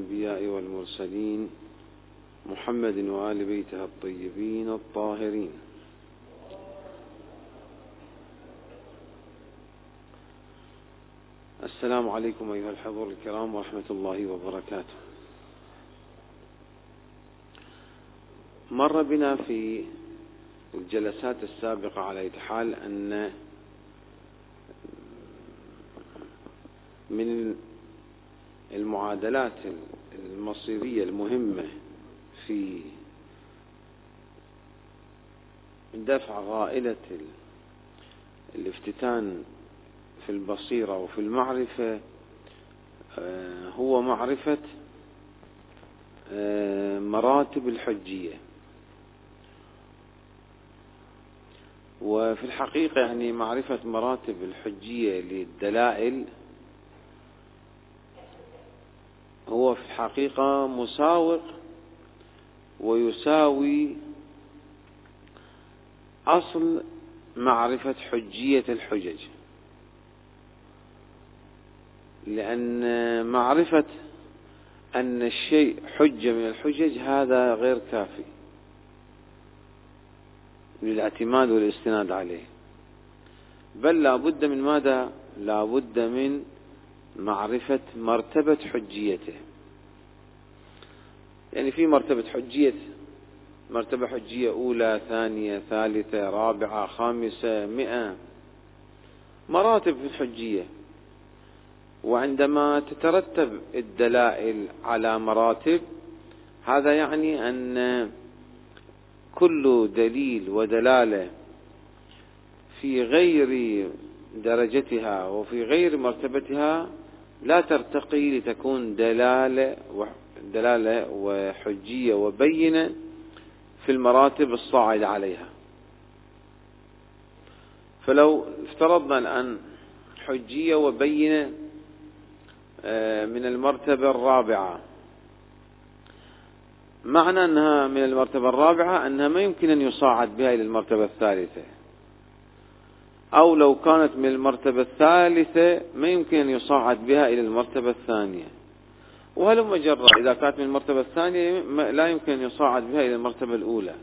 الأنبياء والمرسلين محمد وآل بيته الطيبين الطاهرين. السلام عليكم أيها الحضور الكرام ورحمة الله وبركاته. مر بنا في الجلسات السابقة على حال أن من المعادلات المصيرية المهمة في دفع غائلة الافتتان في البصيرة وفي المعرفة آه، هو معرفة آه، مراتب الحجية. وفي الحقيقة يعني معرفة مراتب الحجية للدلائل هو في الحقيقة مساوق ويساوي أصل معرفة حجية الحجج. لأن معرفة أن الشيء حجة من الحجج هذا غير كافي للاعتماد والاستناد عليه. بل لا بد من ماذا؟ لا بد من معرفة مرتبة حجيته. يعني في مرتبة حجية مرتبة حجية أولى ثانية ثالثة رابعة خامسة مئة. مراتب في الحجية. وعندما تترتب الدلائل على مراتب هذا يعني أن كل دليل ودلالة في غير درجتها وفي غير مرتبتها لا ترتقي لتكون دلالة دلالة وحجية وبينة في المراتب الصاعدة عليها. فلو افترضنا الآن حجية وبينة آه، من المرتبة الرابعة. معنى أنها من المرتبة الرابعة أنها ما يمكن أن يصاعد بها إلى المرتبة الثالثة. أو لو كانت من المرتبة الثالثة ما يمكن أن يصعد بها إلى المرتبة الثانية. وهلم جرى إذا كانت من المرتبة الثانية لا يمكن أن يصعد بها إلى المرتبة الأولى.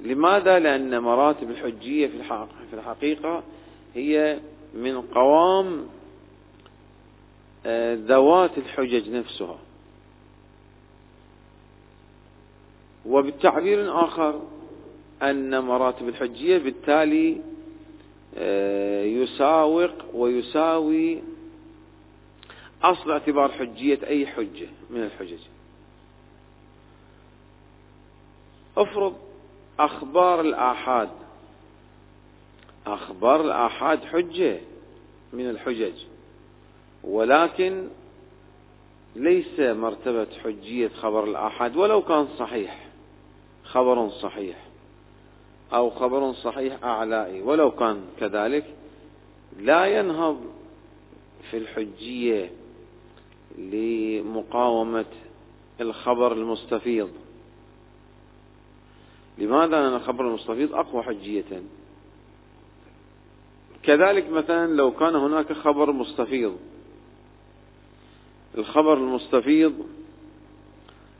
لماذا؟ لأن مراتب الحجية في الحقيقة هي من قوام آه، ذوات الحجج نفسها. وبالتعبير آخر أن مراتب الحجية بالتالي يساوق ويساوي أصل اعتبار حجية أي حجة من الحجج. افرض أخبار الآحاد أخبار الآحاد حجة من الحجج ولكن ليس مرتبة حجية خبر الآحاد ولو كان صحيح خبر صحيح. أو خبر صحيح أعلائي. ولو كان كذلك لا ينهض في الحجية لمقاومة الخبر المستفيض. لماذا؟ لأن الخبر المستفيض أقوى حجية. كذلك مثلا لو كان هناك خبر مستفيض. الخبر المستفيض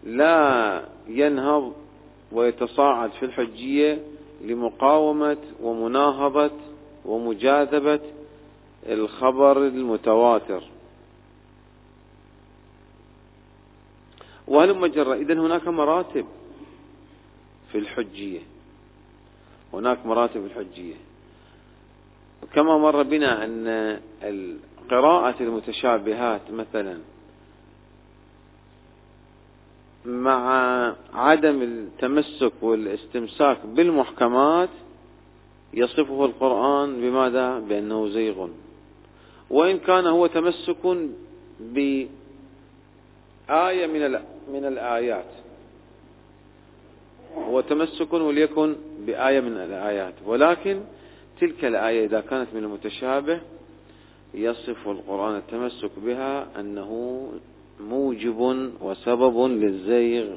لا ينهض ويتصاعد في الحجية لمقاومة ومناهضة ومجاذبة الخبر المتواتر. وهلم جرى إذن هناك مراتب في الحجية. هناك مراتب في الحجية. كما مر بنا أن القراءة المتشابهات مثلا مع عدم التمسك والاستمساك بالمحكمات يصفه القرآن بماذا؟ بأنه زيغ. وإن كان هو تمسك بآية من من الآيات. هو تمسك وليكن بآية من الآيات. ولكن تلك الآية إذا كانت من المتشابه يصف القرآن التمسك بها أنه موجب وسبب للزيغ.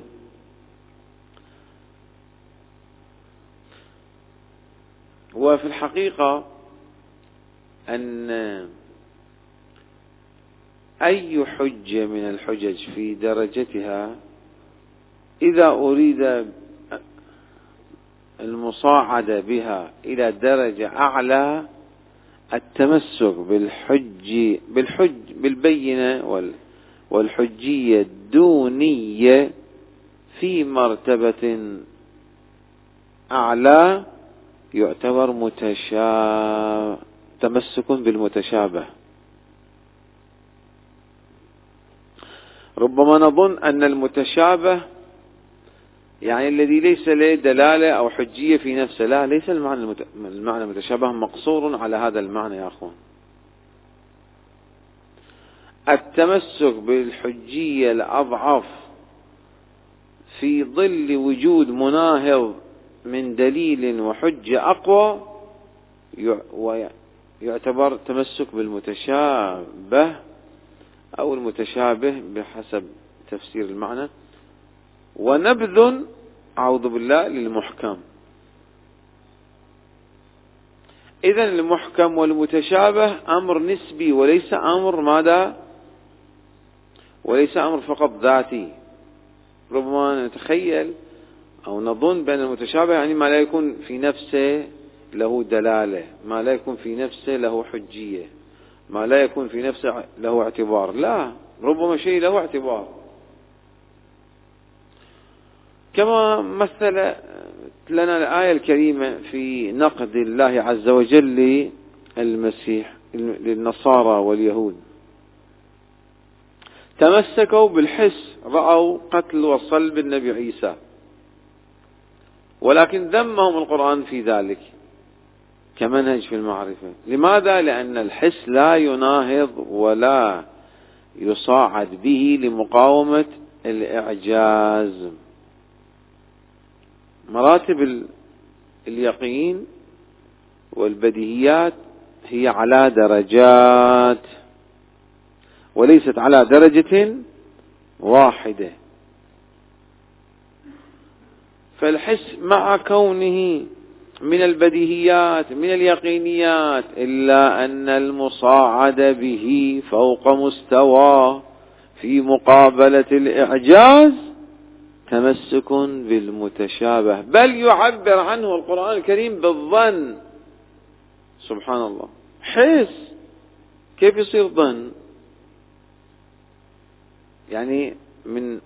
وفي الحقيقة أن أي حجة من الحجج في درجتها إذا أريد المصاعدة بها إلى درجة أعلى التمسك بالحج بالحج بالبينة والحجية الدونية في مرتبة أعلى يعتبر متشابه تمسك بالمتشابه. ربما نظن أن المتشابه يعني الذي ليس له دلالة أو حجية في نفسه لا ليس المعنى المعنى المتشابه مقصور على هذا المعنى يا أخوان. التمسك بالحجية الأضعف في ظل وجود مناهض من دليل وحجة أقوى ويعتبر تمسك بالمتشابه أو المتشابه بحسب تفسير المعنى. ونبذ أعوذ بالله للمحكم. إذا المحكم والمتشابه أمر نسبي وليس أمر ماذا؟ وليس أمر فقط ذاتي. ربما نتخيل أو نظن بأن المتشابه يعني ما لا يكون في نفسه له دلالة ما لا يكون في نفسه له حجية ما لا يكون في نفسه له اعتبار. لا ربما شيء له اعتبار. كما مثل لنا الآية الكريمة في نقد الله عز وجل للمسيح للنصارى واليهود. تمسكوا بالحس رأوا قتل وصلب النبي عيسى. ولكن ذمهم القرآن في ذلك كمنهج في المعرفة. لماذا؟ لأن الحس لا يناهض ولا يصاعد به لمقاومة الإعجاز. مراتب اليقين والبديهيات هي على درجات. وليست على درجة واحدة. فالحس مع كونه من البديهيات من اليقينيات إلا أن المصاعد به فوق مستوى في مقابلة الإعجاز تمسك بالمتشابه. بل يعبر عنه القرآن الكريم بالظن. سبحان الله. حس. كيف يصير ظن؟ يعني من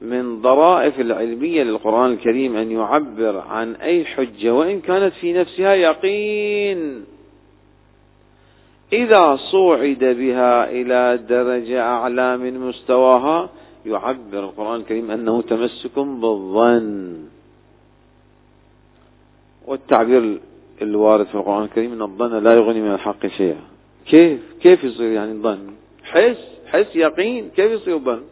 من ضرائف العلمية للقرآن الكريم أن يعبر عن أي حجة وإن كانت في نفسها يقين. إذا صعد بها إلى درجة أعلى من مستواها يعبر القرآن الكريم أنه تمسك بالظن. والتعبير الوارد في القرآن الكريم أن الظن لا يغني من الحق شيئا. كيف؟ كيف يصير يعني الظن؟ حس. حس يقين كيف يصير ظن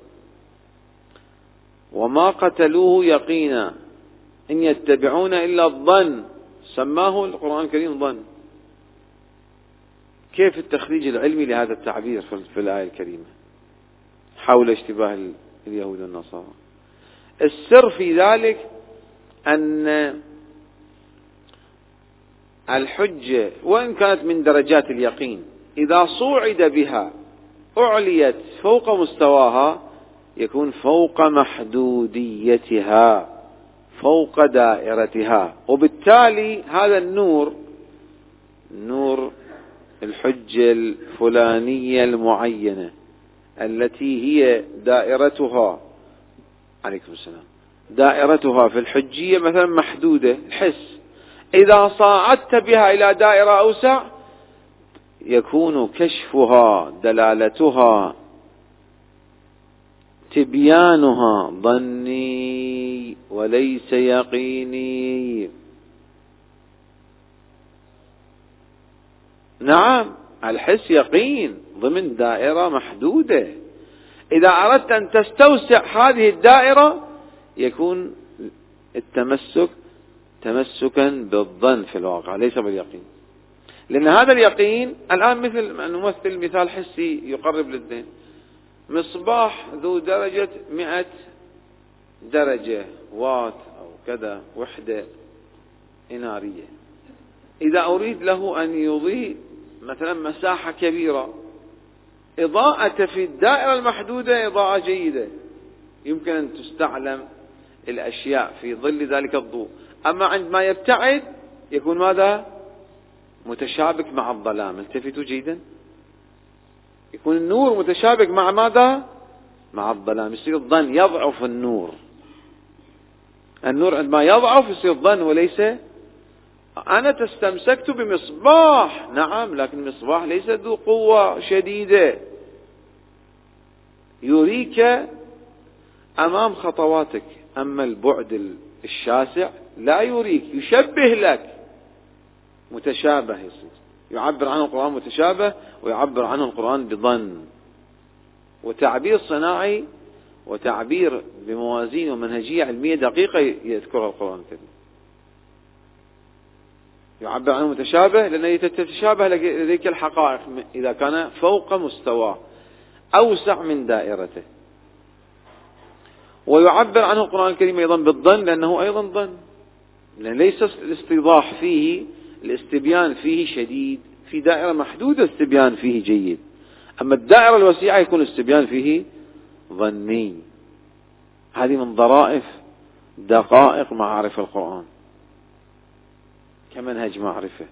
وما قتلوه يقينا. إن يتبعون إلا الظن. سماه القرآن الكريم ظن. كيف التخريج العلمي لهذا التعبير في الآية الكريمة؟ حول اشتباه اليهود والنصارى. السر في ذلك أن الحجة وإن كانت من درجات اليقين إذا صوعد بها أعليت فوق مستواها يكون فوق محدوديتها فوق دائرتها. وبالتالي هذا النور نور الحجة الفلانية المعينة التي هي دائرتها عليكم السلام دائرتها في الحجية مثلا محدودة الحس. إذا صاعدت بها إلى دائرة أوسع يكون كشفها دلالتها تبيانها ظني وليس يقيني. نعم الحس يقين ضمن دائرة محدودة. إذا أردت أن تستوسع هذه الدائرة يكون التمسك تمسكا بالظن في الواقع ليس باليقين. لأن هذا اليقين الآن مثل أن نمثل مثال حسي يقرب للذهن. مصباح ذو درجة مئة درجة وات أو كذا وحدة إنارية. إذا أريد له أن يضيء مثلا مساحة كبيرة إضاءة في الدائرة المحدودة إضاءة جيدة. يمكن أن تستعلم الأشياء في ظل ذلك الضوء. أما عندما يبتعد يكون ماذا؟ متشابك مع الظلام التفتوا جيدا؟ يكون النور متشابك مع ماذا؟ مع الظلام يصير الظن يضعف النور. النور عندما يضعف يصير ظن وليس أنا تستمسكت بمصباح. نعم لكن مصباح ليس ذو قوة شديدة. يريك أمام خطواتك. أما البعد الشاسع لا يريك يشبه لك. متشابه يصير يعبر عنه القرآن متشابه ويعبر عنه القرآن بظن. وتعبير صناعي وتعبير بموازين ومنهجية علمية دقيقة يذكرها القرآن الكريم. يعبر عنه متشابه لأنه تتشابه لديك الحقائق إذا كان فوق مستواه أوسع من دائرته. ويعبر عنه القرآن الكريم أيضا بالظن لأنه أيضا ظن. لأن ليس الاستيضاح فيه الاستبيان فيه شديد في دائرة محدودة استبيان فيه جيد. أما الدائرة الوسيعة يكون الاستبيان فيه ظني هذه من ظرائف دقائق معارف القرآن. كمنهج معرفة.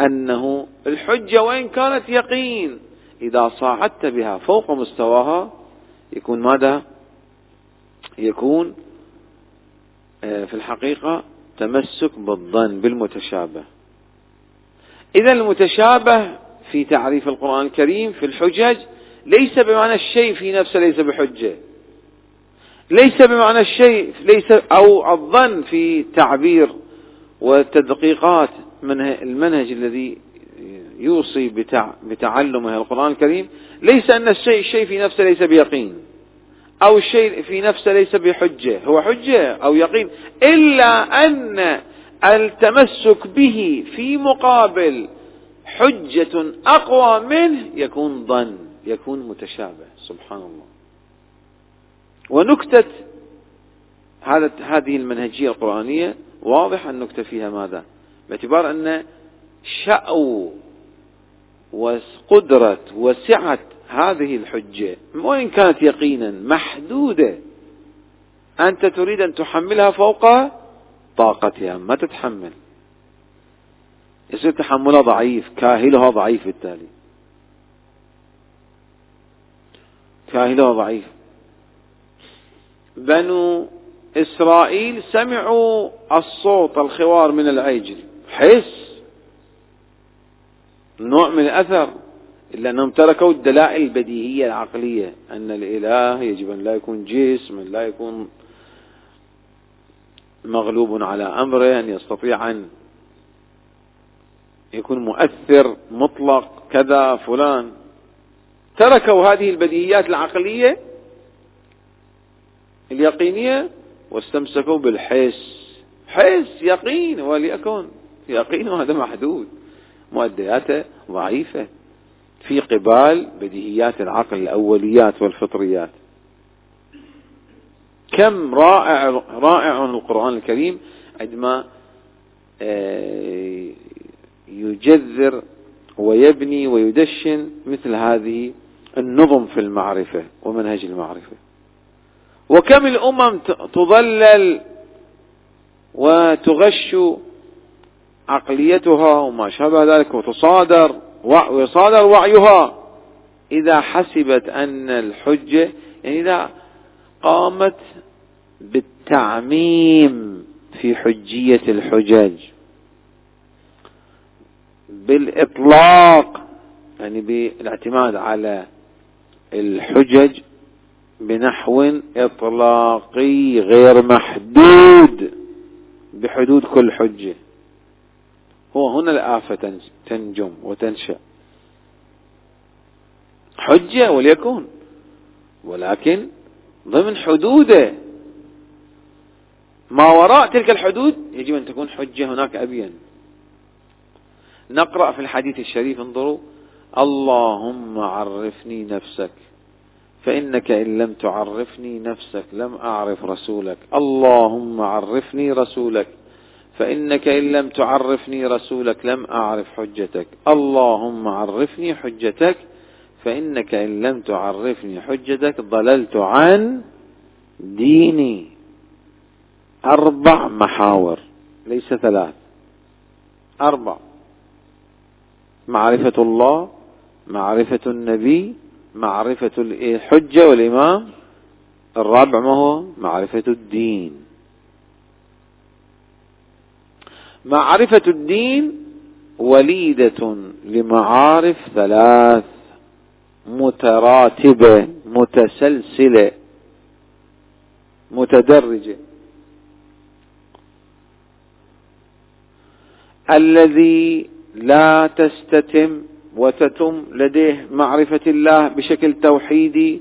أنه الحجة وإن كانت يقين إذا صاعدت بها فوق مستواها يكون ماذا؟ يكون آه، في الحقيقة تمسك بالظن بالمتشابه. إذا المتشابه في تعريف القرآن الكريم في الحجج ليس بمعنى الشيء في نفسه ليس بحجة. ليس بمعنى الشيء ليس أو الظن في تعبير وتدقيقات المنهج الذي يوصي بتعلمه القرآن الكريم. ليس أن الشيء الشيء في نفسه ليس بيقين. أو الشيء في نفسه ليس بحجة. هو حجة أو يقين. إلا أن التمسك به في مقابل حجة أقوى منه يكون ظن يكون متشابه. سبحان الله. ونكتة هذه المنهجية القرآنية واضح النكتة فيها ماذا؟ باعتبار أن شأو وقدرة وسعة هذه الحجة وإن كانت يقينا محدودة أنت تريد أن تحملها فوق طاقتها ما تتحمل. يصير تحملها ضعيف كاهلها ضعيف بالتالي. كاهلها ضعيف. بنو إسرائيل سمعوا الصوت الخوار من العجل. حس! نوع من الأثر إلا أنهم تركوا الدلائل البديهية العقلية أن الإله يجب أن لا يكون جسم لا يكون مغلوب على أمره أن يستطيع أن يكون مؤثر مطلق كذا فلان. تركوا هذه البديهيات العقلية اليقينية واستمسكوا بالحس. حس يقين وليكن. يقين هذا محدود. مؤدياته ضعيفة. في قبال بديهيات العقل الأوليات والفطريات. كم رائع رائع القرآن الكريم عندما آه، يجذر ويبني ويدشن مثل هذه النظم في المعرفة ومنهج المعرفة. وكم الأمم تضلل وتغش عقليتها وما شابه ذلك وتصادر ويصادر وعيها إذا حسبت أن الحجة يعني إذا قامت بالتعميم في حجية الحجج بالإطلاق يعني بالاعتماد على الحجج بنحو إطلاقي غير محدود بحدود كل حجة. هو هنا الآفة تنجم وتنشأ. حجة وليكن ولكن ضمن حدوده. ما وراء تلك الحدود يجب أن تكون حجة هناك أبين نقرأ في الحديث الشريف انظروا. اللهم عرفني نفسك فإنك إن لم تعرفني نفسك لم أعرف رسولك. اللهم عرفني رسولك فإنك إن لم تعرفني رسولك لم أعرف حجتك. اللهم عرفني حجتك فإنك إن لم تعرفني حجتك ضللت عن ديني. أربع محاور ليس ثلاث. أربع. معرفة الله معرفة النبي معرفة الحجة والإمام. الرابع ما هو؟ معرفة الدين. معرفة الدين وليدة لمعارف ثلاث. متراتبة متسلسلة متدرجة. الذي لا تستتم وتتم لديه معرفة الله بشكل توحيدي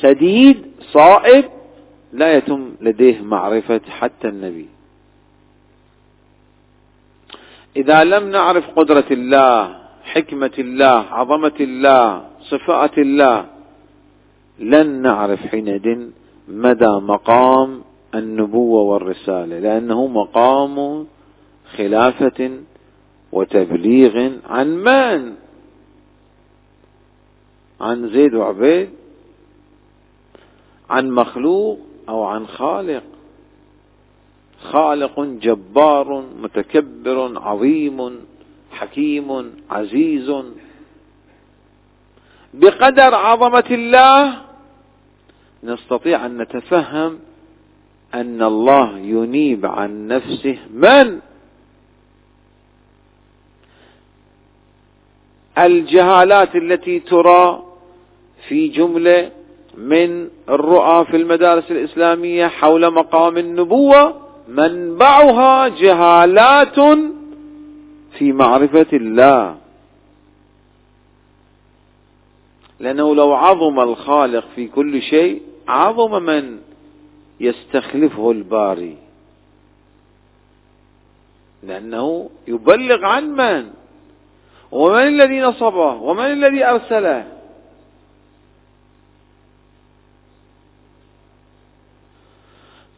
سديد صائب لا يتم لديه معرفة حتى النبي. إذا لم نعرف قدرة الله حكمة الله عظمة الله صفات الله. لن نعرف حينئذ مدى مقام النبوة والرسالة لأنه مقام خلافة وتبليغ عن من؟ عن زيد وعبيد؟ عن مخلوق أو عن خالق؟ خالق جبار متكبر عظيم حكيم عزيز بقدر عظمة الله نستطيع أن نتفهم أن الله ينيب عن نفسه من؟ الجهالات التي ترى في جملة من الرؤى في المدارس الإسلامية حول مقام النبوة منبعها جهالات في معرفة الله. لأنه لو عظم الخالق في كل شيء عظم من يستخلفه الباري. لأنه يبلغ عن من؟ ومن الذي نصبه؟ ومن الذي أرسله؟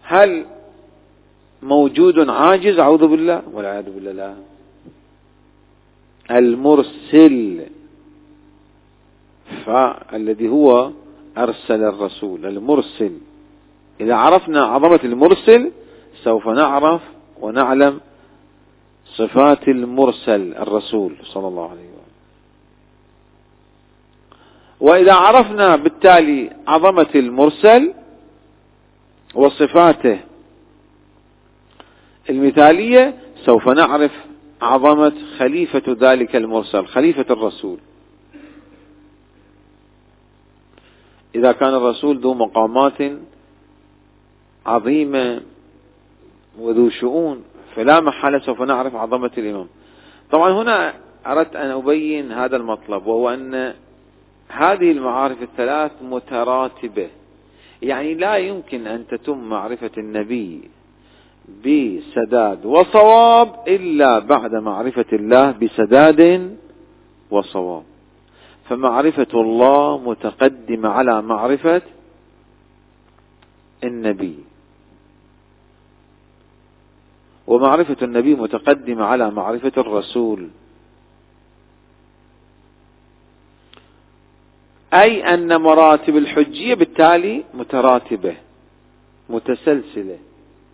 هل موجود عاجز؟ أعوذ بالله والعياذ بالله. لا المرسل فالذي هو أرسل الرسول المرسل. إذا عرفنا عظمة المرسل سوف نعرف ونعلم صفات المرسل الرسول صلى الله عليه وسلم. وإذا عرفنا بالتالي عظمة المرسل وصفاته المثالية سوف نعرف عظمة خليفة ذلك المرسل خليفة الرسول. إذا كان الرسول ذو مقامات عظيمة وذو شؤون فلا محالة سوف نعرف عظمة الإمام. طبعا هنا أردت أن أبين هذا المطلب وهو أن هذه المعارف الثلاث متراتبة. يعني لا يمكن أن تتم معرفة النبي بسداد وصواب إلا بعد معرفة الله بسداد وصواب. فمعرفة الله متقدمة على معرفة النبي. ومعرفة النبي متقدمة على معرفة الرسول. أي أن مراتب الحجية بالتالي متراتبة متسلسلة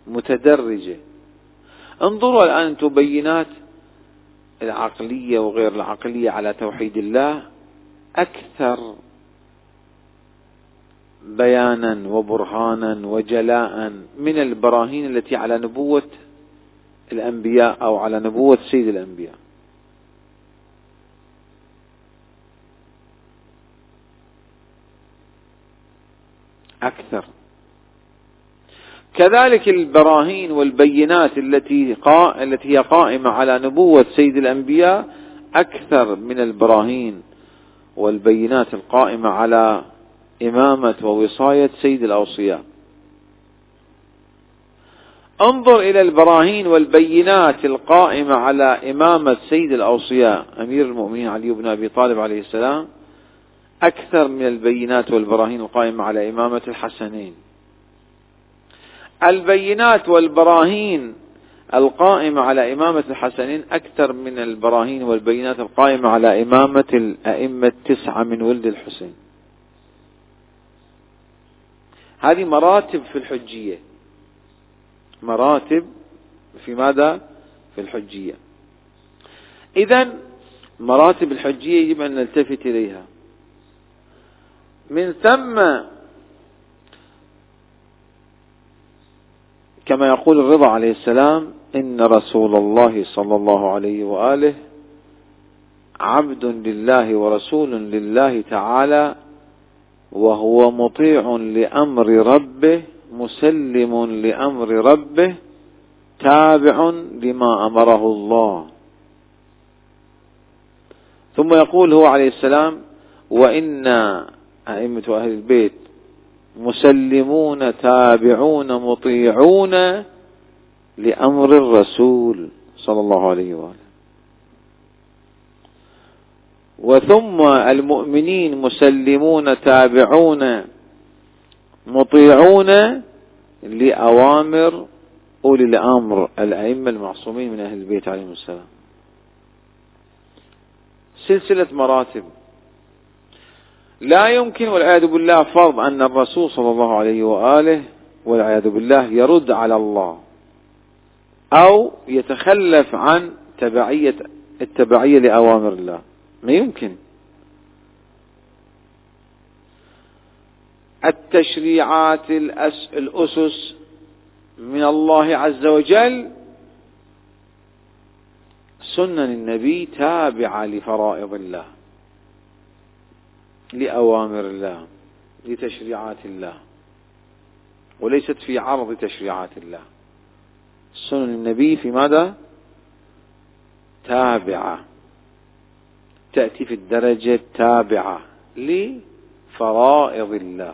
متدرجة. انظروا الآن أنتم بينات العقلية وغير العقلية على توحيد الله. أكثر بيانا وبرهانا وجلاء من البراهين التي على نبوة الأنبياء أو على نبوة سيد الأنبياء أكثر كذلك البراهين والبينات التي. التي هي قائمة على نبوة سيد الأنبياء أكثر من البراهين والبينات القائمة على إمامة ووصاية سيد الأوصياء. انظر إلى البراهين والبينات القائمة على إمامة سيد الأوصياء. أمير المؤمنين علي بن أبي طالب عليه السلام. أكثر من البينات والبراهين القائمة على إمامة الحسنين. البينات والبراهين القائمة على إمامة الحسنين أكثر من البراهين والبينات القائمة على إمامة الأئمة التسعة من ولد الحسين. هذه مراتب في الحجية. مراتب في ماذا؟ في الحجية. إذا مراتب الحجية يجب أن نلتفت إليها. من ثم كما يقول الرضا عليه السلام إن رسول الله صلى الله عليه وآله عبد لله ورسول لله تعالى وهو مطيع لأمر ربه مسلم لأمر ربه تابع لما أمره الله. ثم يقول هو عليه السلام وإنا أئمة أهل البيت مسلمون تابعون مطيعون لأمر الرسول صلى الله عليه وآله. وثم المؤمنين مسلمون تابعون مطيعون لأوامر أولي الأمر الأئمة المعصومين من أهل البيت عليهم السلام. سلسلة مراتب. لا يمكن والعياذ بالله فرض أن الرسول صلى الله عليه وآله والعياذ بالله يرد على الله. أو يتخلف عن تبعية التبعية لأوامر الله. ما يمكن. التشريعات الأسس من الله عز وجل سنن النبي تابعة لفرائض الله لأوامر الله لتشريعات الله وليست في عرض تشريعات الله. سنن النبي في ماذا؟ تابعة. تأتي في الدرجة التابعة لفرائض الله.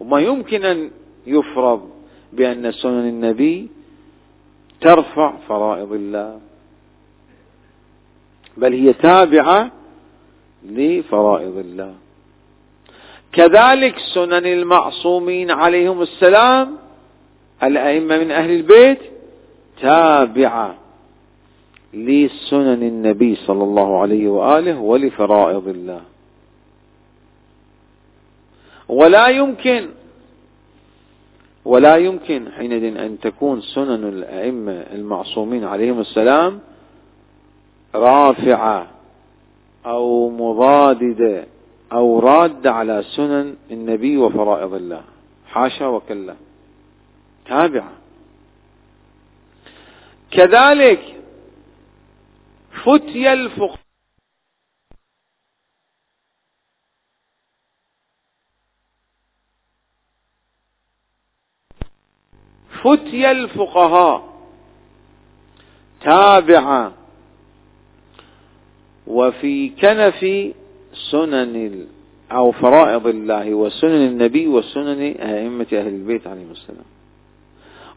وما يمكن أن يفرض بأن سنن النبي ترفع فرائض الله. بل هي تابعة لفرائض الله. كذلك سنن المعصومين عليهم السلام الأئمة من أهل البيت تابعة لسنن النبي صلى الله عليه وآله ولفرائض الله. ولا يمكن ولا يمكن حينئذ أن تكون سنن الأئمة المعصومين عليهم السلام رافعة أو مضاددة أو رادة على سنن النبي وفرائض الله. حاشا وكلا. تابعة. كذلك فتي الفقهاء فتي الفقهاء تابعة. وفي كنف سنن أو فرائض الله وسنن النبي وسنن أئمة أهل البيت عليهم السلام.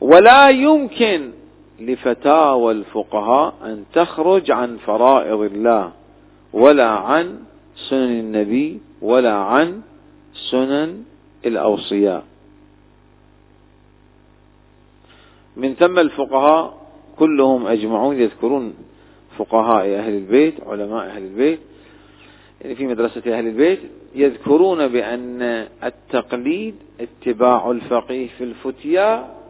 ولا يمكن لفتاوى الفقهاء أن تخرج عن فرائض الله ولا عن سنن النبي ولا عن سنن الأوصياء. من ثم الفقهاء كلهم أجمعون يذكرون فقهاء أهل البيت علماء أهل البيت يعني في مدرسة أهل البيت يذكرون بأن التقليد اتباع الفقيه في الفتيا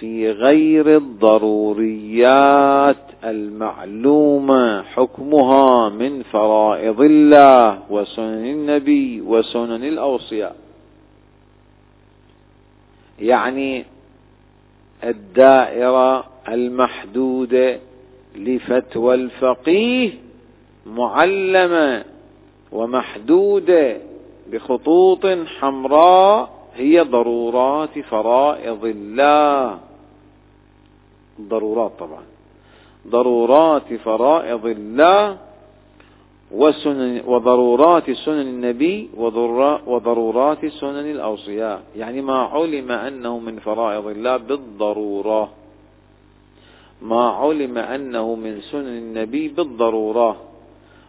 في غير الضروريات المعلومة حكمها من فرائض الله وسنن النبي وسنن الأوصياء. يعني الدائرة المحدودة لفتوى الفقيه معلمة ومحدودة بخطوط حمراء هي ضرورات فرائض الله. ضرورات طبعا. ضرورات فرائض الله وسنن وضرورات سنن النبي وضرورات سنن الأوصياء. يعني ما علم أنه من فرائض الله بالضرورة. ما علم أنه من سنن النبي بالضرورة.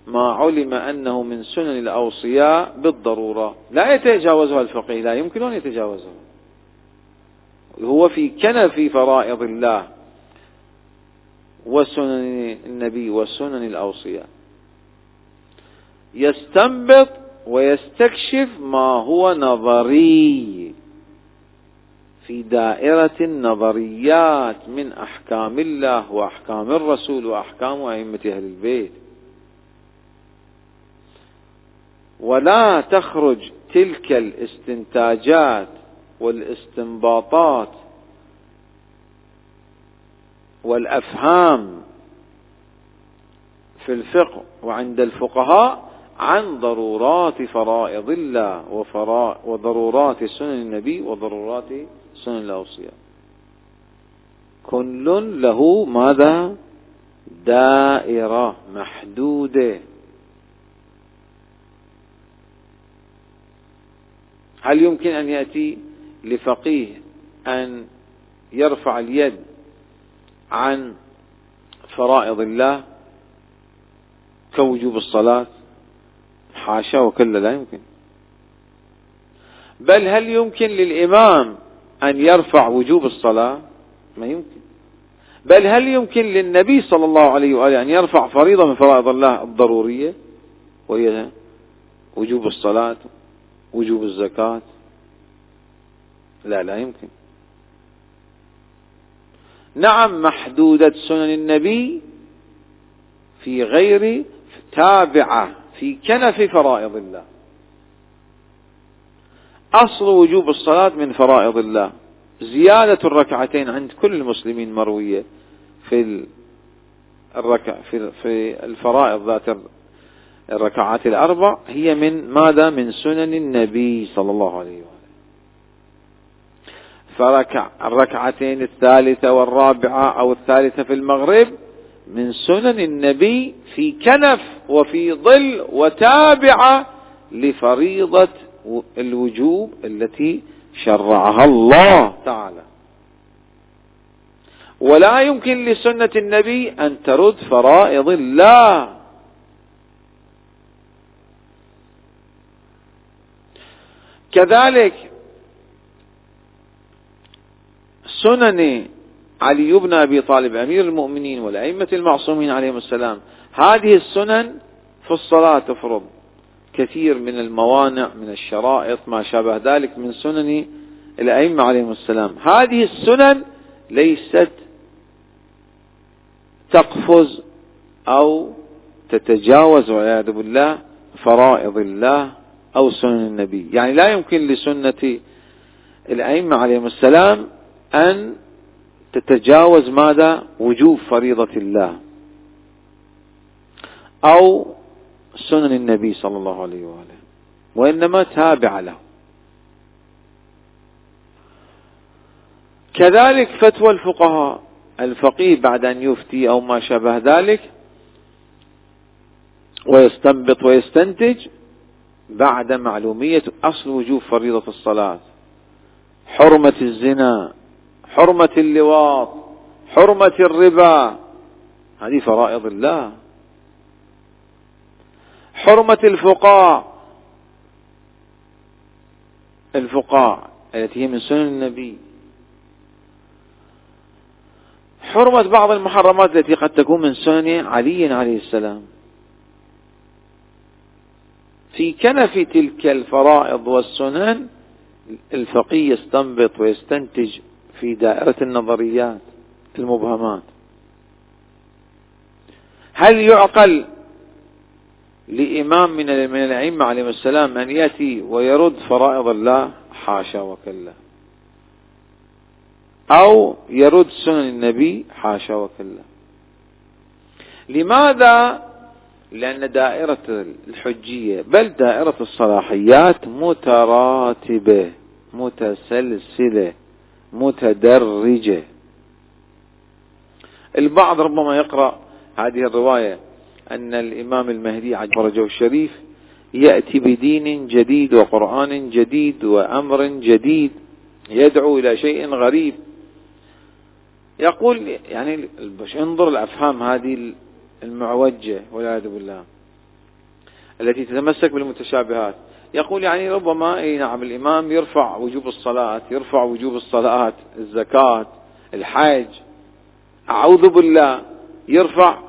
ما علم أنه من سنن الأوصياء بالضرورة. لا يتجاوزها الفقيه لا يمكن أن يتجاوزها. هو في كنف فرائض الله. وسنن النبي وسنن الأوصياء. يستنبط ويستكشف ما هو نظري في دائرة النظريات من أحكام الله وأحكام الرسول وأحكام أئمة أهل البيت. ولا تخرج تلك الاستنتاجات والاستنباطات والأفهام في الفقه وعند الفقهاء عن ضرورات فرائض الله وضرورات سنن النبي وضرورات سنن الأوصياء. كل له ماذا؟ دائرة محدودة. هل يمكن أن يأتي لفقيه أن يرفع اليد عن فرائض الله كوجوب الصلاة حاشا وكلا لا يمكن. بل هل يمكن للإمام أن يرفع وجوب الصلاة؟ ما يمكن. بل هل يمكن للنبي صلى الله عليه وآله أن يرفع فريضة من فرائض الله الضرورية؟ وهي وجوب الصلاة وجوب الزكاة. لا لا يمكن. نعم محدودة سنن النبي في غير تابعة في كنف فرائض الله. أصل وجوب الصلاة من فرائض الله. زيادة الركعتين عند كل المسلمين مروية في الركع في الفرائض ذات الركعات الأربع هي من ماذا؟ من سنن النبي صلى الله عليه وسلم. فركع الركعتين الثالثة والرابعة أو الثالثة في المغرب من سنن النبي في كنف وفي ظل وتابعة لفريضة الوجوب التي شرعها الله تعالى. ولا يمكن لسنة النبي أن ترد فرائض الله. كذلك سنن علي بن أبي طالب أمير المؤمنين والأئمة المعصومين عليهم السلام. هذه السنن في الصلاة تفرض كثير من الموانع من الشرائط ما شابه ذلك من سنن الأئمة عليهم السلام. هذه السنن ليست تقفز أو تتجاوز والعياذ بالله فرائض الله أو سنن النبي. يعني لا يمكن لسنة الأئمة عليهم السلام أن تتجاوز ماذا؟ وجوب فريضة الله. أو سنن النبي صلى الله عليه وآله. وإنما تابع له. كذلك فتوى الفقهاء. الفقيه بعد أن يفتي أو ما شابه ذلك. ويستنبط ويستنتج بعد معلومية أصل وجوب فريضة الصلاة. حرمة الزنا. حرمة اللواط حرمة الربا. هذه فرائض الله. حرمة الفقاع الفقاع التي هي من سنن النبي. حرمة بعض المحرمات التي قد تكون من سنن علي عليه السلام. في كنف تلك الفرائض والسنن الفقيه يستنبط ويستنتج في دائرة النظريات المبهمات. هل يعقل لإمام من الأئمة عليهم السلام أن يأتي ويرد فرائض الله؟ حاشا وكلا. أو يرد سنن النبي؟ حاشا وكلا. لماذا؟ لأن دائرة الحجية بل دائرة الصلاحيات متراتبة متسلسلة. متدرجة. البعض ربما يقرأ هذه الرواية أن الإمام المهدي عجل فرجه الشريف يأتي بدين جديد وقرآن جديد وأمر جديد يدعو إلى شيء غريب. يقول يعني انظر الأفهام هذه المعوجة والعياذ بالله التي تتمسك بالمتشابهات. يقول يعني ربما إي نعم الإمام يرفع وجوب الصلاة يرفع وجوب الصلاة الزكاة الحج أعوذ بالله يرفع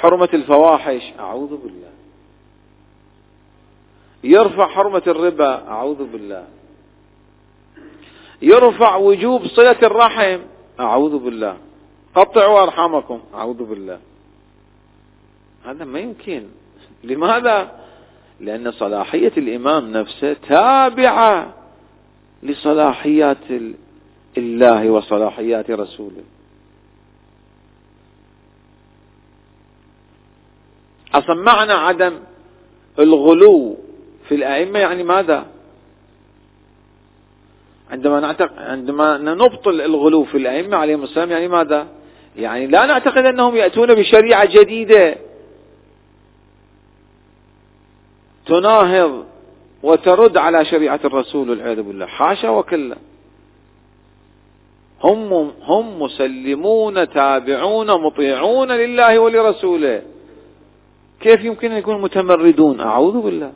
حرمة الفواحش أعوذ بالله. يرفع حرمة الربا أعوذ بالله. يرفع وجوب صلة الرحم أعوذ بالله. قطعوا أرحامكم أعوذ بالله. هذا ما يمكن. لماذا لأن صلاحية الإمام نفسه تابعة لصلاحيات الله وصلاحيات رسوله. أصلا معنى عدم الغلو في الأئمة يعني ماذا؟ عندما نعتقد عندما نبطل الغلو في الأئمة عليهم السلام يعني ماذا؟ يعني لا نعتقد أنهم يأتون بشريعة جديدة. تناهض وترد على شريعة الرسول والعياذ بالله. حاشا وكلا. هم هم مسلمون تابعون مطيعون لله ولرسوله. كيف يمكن أن يكونوا متمردون؟ أعوذ بالله.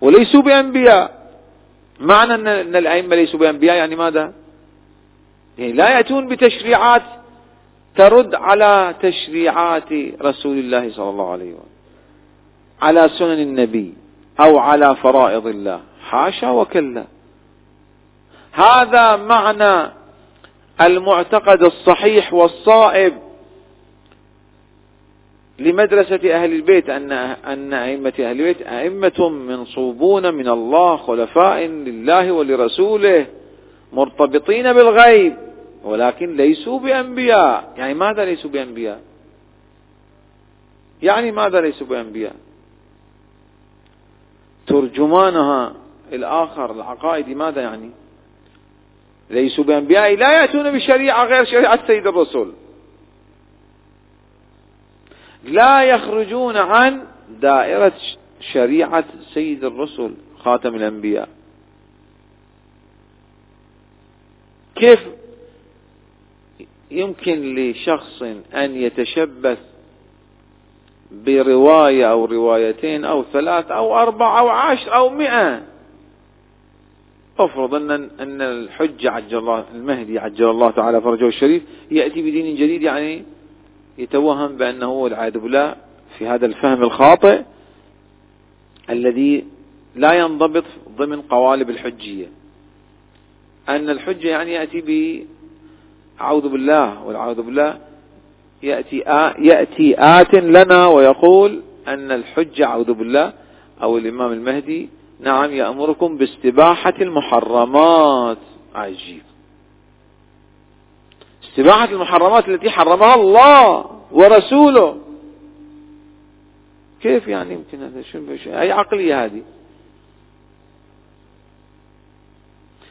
وليسوا بأنبياء. معنى أن الأئمة ليسوا بأنبياء يعني ماذا؟ يعني لا يأتون بتشريعات ترد على تشريعات رسول الله صلى الله عليه وسلم. على سنن النبي. أو على فرائض الله. حاشا وكلا. هذا معنى المعتقد الصحيح والصائب لمدرسة أهل البيت أن أن أئمة أهل البيت أئمة منصوبون من الله خلفاء لله ولرسوله مرتبطين بالغيب ولكن ليسوا بأنبياء. يعني ماذا ليسوا بأنبياء؟ يعني ماذا ليسوا بأنبياء؟ ترجمانها الآخر العقائدي ماذا يعني؟ ليسوا بأنبياء لا يأتون بشريعة غير شريعة سيد الرسول. لا يخرجون عن دائرة شريعة سيد الرسل خاتم الأنبياء. كيف يمكن لشخص أن يتشبث برواية أو روايتين أو ثلاث أو أربع أو عشر أو مئة. افرض أن أن الحج عجل الله المهدي عجل الله تعالى فرجه الشريف يأتي بدين جديد يعني يتوهم بأنه والعياذ بالله في هذا الفهم الخاطئ الذي لا ينضبط ضمن قوالب الحجية. أن الحجة يعني يأتي ب أعوذ بالله والعوذ بالله يأتي يأتي آت لنا ويقول أن الحجة أعوذ بالله أو الإمام المهدي نعم يأمركم باستباحة المحرمات. عجيب. استباحة المحرمات التي حرمها الله ورسوله. كيف يعني يمكن هذا؟ شو أي عقلية هذه؟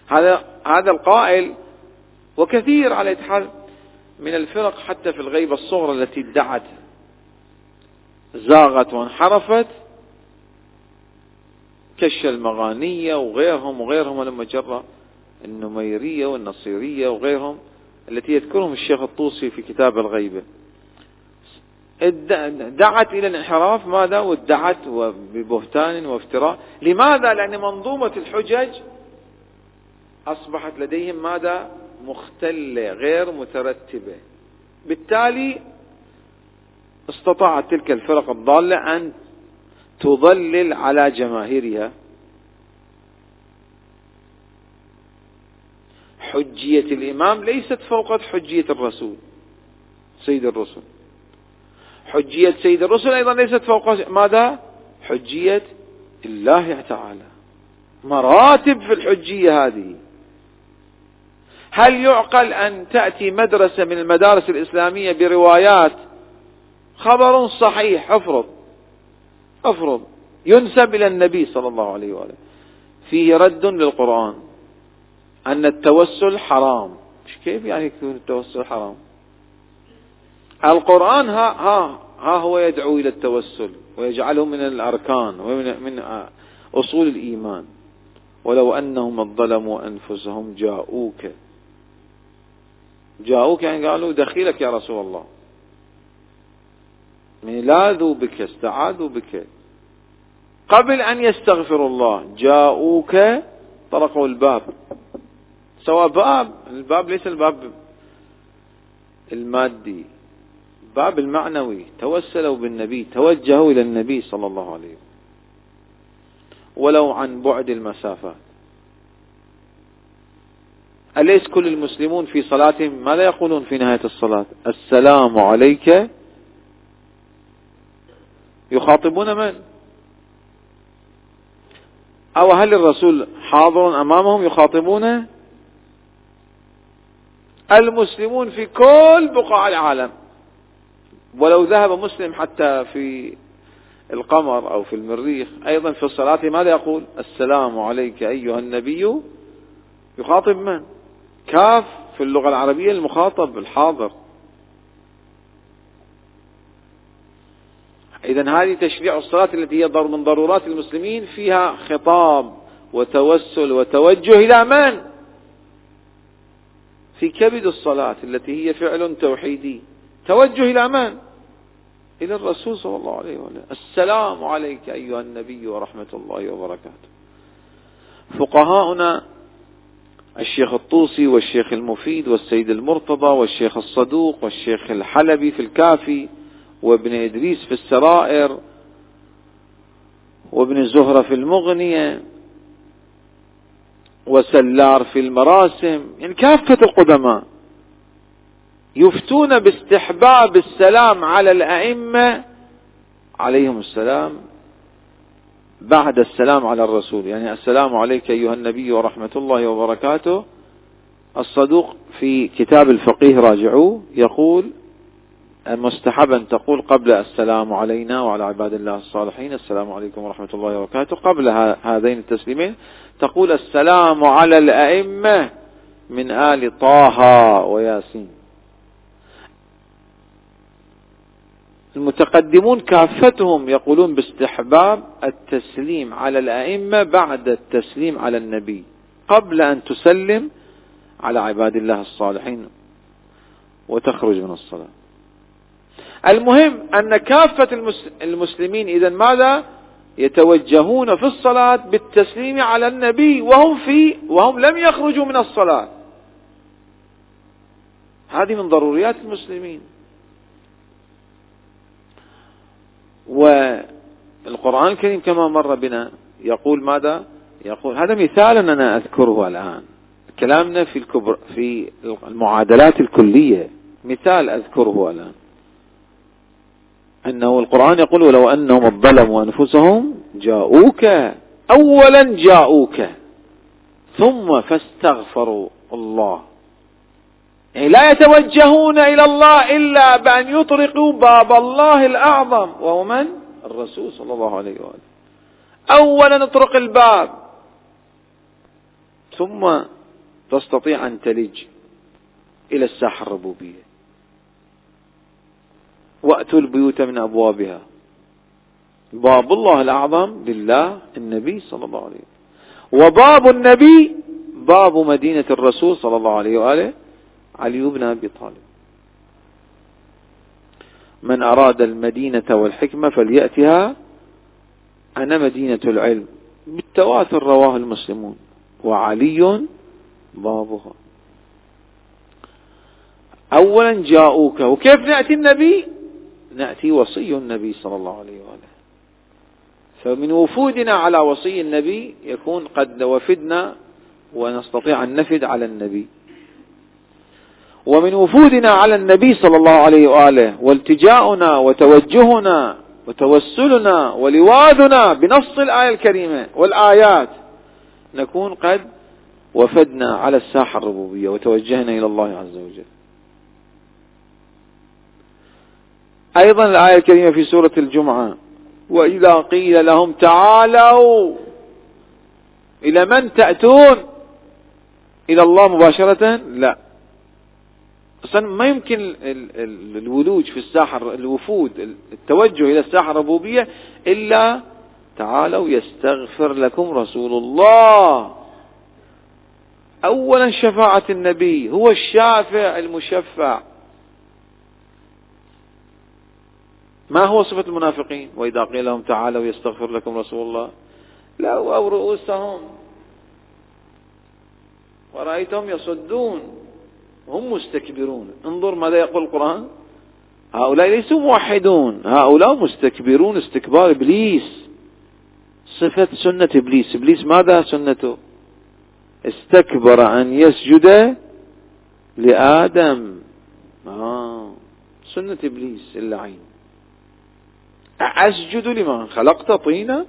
هذا هذا القائل وكثير على حال من الفرق حتى في الغيبة الصغرى التي ادعت زاغت وانحرفت كش المغانية وغيرهم وغيرهم جرى النميرية والنصيرية وغيرهم التي يذكرهم الشيخ الطوسي في كتاب الغيبة. دعت إلى الانحراف ماذا؟ وادعت ببهتان وافتراء. لماذا؟ لأن منظومة الحجج أصبحت لديهم ماذا؟ مختلة غير مترتبة. بالتالي استطاعت تلك الفرق الضالة أن تضلل على جماهيرها. حجية الإمام ليست فوق حجية الرسول سيد الرسل. حجية سيد الرسل أيضا ليست فوق ماذا؟ حجية الله تعالى. مراتب في الحجية هذه. هل يعقل أن تأتي مدرسة من المدارس الإسلامية بروايات؟ خبر صحيح افرض. افرض. ينسب إلى النبي صلى الله عليه وآله. فيه رد للقرآن أن التوسل حرام. كيف يعني يكون التوسل حرام؟ القرآن ها, ها, ها هو يدعو إلى التوسل ويجعله من الأركان ومن من أصول الإيمان. ولو أنهم ظلموا أنفسهم جاءوك. جاءوك يعني قالوا دخيلك يا رسول الله. من لاذوا بك استعاذوا بك. قبل أن يستغفروا الله جاءوك طرقوا الباب. سواء باب الباب ليس الباب المادي باب المعنوي. توسلوا بالنبي توجهوا إلى النبي صلى الله عليه وسلم. ولو عن بعد المسافات. أليس كل المسلمون في صلاتهم؟ ماذا يقولون في نهاية الصلاة؟ السلام عليك. يخاطبون من؟ أو هل الرسول حاضر أمامهم يخاطبونه المسلمون في كل بقاع العالم. ولو ذهب مسلم حتى في القمر أو في المريخ أيضا في الصلاة ماذا يقول؟ السلام عليك أيها النبي. يخاطب من؟ كاف في اللغة العربية المخاطب الحاضر إذا هذه تشريع الصلاة التي هي من ضرورات المسلمين فيها خطاب وتوسل وتوجه إلى من؟ في كبد الصلاة التي هي فعل توحيدي توجه إلى من؟ إلى الرسول صلى الله عليه وسلم السلام عليك أيها النبي ورحمة الله وبركاته فقهاؤنا الشيخ الطوسي والشيخ المفيد والسيد المرتضى والشيخ الصدوق والشيخ الحلبي في الكافي وابن إدريس في السرائر وابن زهرة في المغنية وسلار في المراسم. يعني كافة القدماء يفتون باستحباب السلام على الأئمة. عليهم السلام. بعد السلام على الرسول. يعني السلام عليك أيها النبي ورحمة الله وبركاته. الصدوق في كتاب الفقيه راجعوه. يقول مستحبا تقول قبل السلام علينا وعلى عباد الله الصالحين السلام عليكم ورحمة الله وبركاته. قبل هذين التسليمين تقول السلام على الأئمة من آل طه وياسين. المتقدمون كافتهم يقولون باستحباب التسليم على الأئمة بعد التسليم على النبي قبل أن تسلم على عباد الله الصالحين وتخرج من الصلاة. المهم أن كافة المسلمين إذا ماذا؟ يتوجهون في الصلاة بالتسليم على النبي وهم في وهم لم يخرجوا من الصلاة. هذه من ضروريات المسلمين. والقرآن الكريم كما مر بنا يقول ماذا؟ يقول هذا مثال أنا أذكره الآن. كلامنا في الكبر في المعادلات الكلية مثال أذكره الآن. أنه القرآن يقول ولو أنهم ظلموا أنفسهم جاءوك أولا جاءوك ثم فاستغفروا الله. يعني لا يتوجهون إلى الله إلا بأن يطرقوا باب الله الأعظم وهو من؟ الرسول صلى الله عليه وآله. أولا اطرق الباب ثم تستطيع أن تلج إلى الساحة الربوبية. وأتوا البيوت من أبوابها. باب الله الأعظم لله النبي صلى الله عليه وسلم. وباب النبي باب مدينة الرسول صلى الله عليه وآله. علي بن أبي طالب. من أراد المدينة والحكمة فليأتها. أنا مدينة العلم. بالتواتر رواه المسلمون. وعلي بابها. أولا جاءوك. وكيف نأتي النبي؟ نأتي وصي النبي صلى الله عليه وآله. فمن وفودنا على وصي النبي يكون قد وفدنا ونستطيع أن نفد على النبي. ومن وفودنا على النبي صلى الله عليه وآله والتجاؤنا وتوجهنا وتوسلنا ولواذنا بنص الآية الكريمة والآيات نكون قد وفدنا على الساحة الربوبية وتوجهنا إلى الله عز وجل. أيضا الآية الكريمة في سورة الجمعة وإذا قيل لهم تعالوا إلى من تأتون؟ إلى الله مباشرة؟ لا. أصلا ما يمكن الولوج في الساحة الوفود التوجه إلى الساحة الربوبية إلا تعالوا يستغفر لكم رسول الله. أولا شفاعة النبي هو الشافع المشفع. ما هو صفة المنافقين؟ وإذا قيل لهم تعالوا يستغفر لكم رسول الله. لأو رؤوسهم. ورأيتهم يصدون. هم مستكبرون. انظر ماذا يقول القرآن. هؤلاء ليسوا موحدون. هؤلاء مستكبرون استكبار إبليس. صفة سنة إبليس. إبليس ماذا سنته؟ استكبر أن يسجد لآدم. آه. سنة إبليس اللعين. أسجد لمن؟ خلقت طينا؟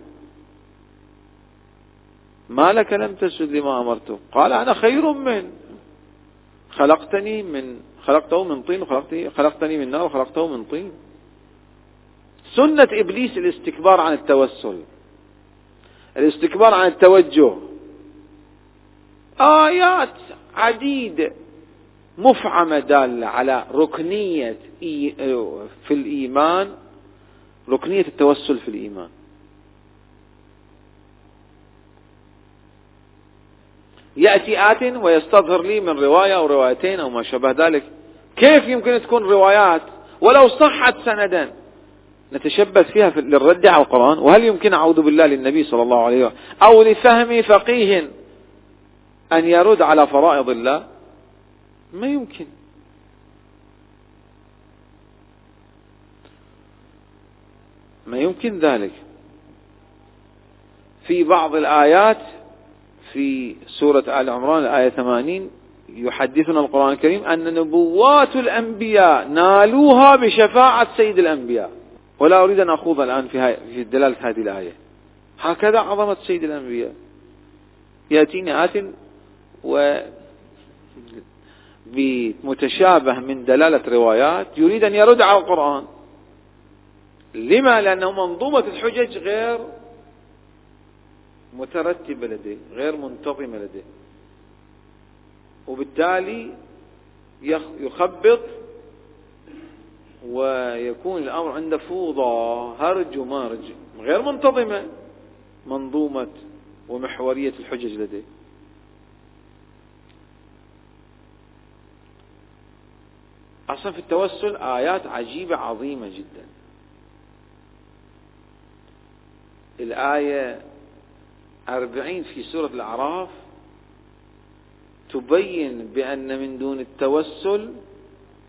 ما لك لم تسجد لما أمرته. قال أنا خير من خلقتني من خلقته من طين وخلقتني خلقتني من نار وخلقته من طين. سنة إبليس الاستكبار عن التوسل. الاستكبار عن التوجه. آيات عديدة مفعمة دالة على ركنية في الإيمان ركنية التوسل في الإيمان. يأتي آت ويستظهر لي من رواية أو روايتين أو ما شابه ذلك. كيف يمكن تكون روايات ولو صحت سندا؟ نتشبث فيها للرد على القرآن. وهل يمكن أعوذ بالله للنبي صلى الله عليه وسلم أو لفهم فقيه أن يرد على فرائض الله؟ ما يمكن. ما يمكن ذلك. في بعض الآيات في سورة آل عمران الآية 80 يحدثنا القرآن الكريم أن نبوات الأنبياء نالوها بشفاعة سيد الأنبياء. ولا أريد أن أخوض الآن في, في دلالة هذه الآية. هكذا عظمة سيد الأنبياء. يأتيني آت و بمتشابه من دلالة روايات يريد أن يرد على القرآن. لما؟ لأنه منظومة الحجج غير مترتبة لديه غير منتظمة لديه. وبالتالي يخبط ويكون الأمر عنده فوضى هرج ومارج غير منتظمة منظومة ومحورية الحجج لديه. أصلا في التوسل آيات عجيبة عظيمة جدا. الآية أربعين في سورة الأعراف تبين بأن من دون التوسل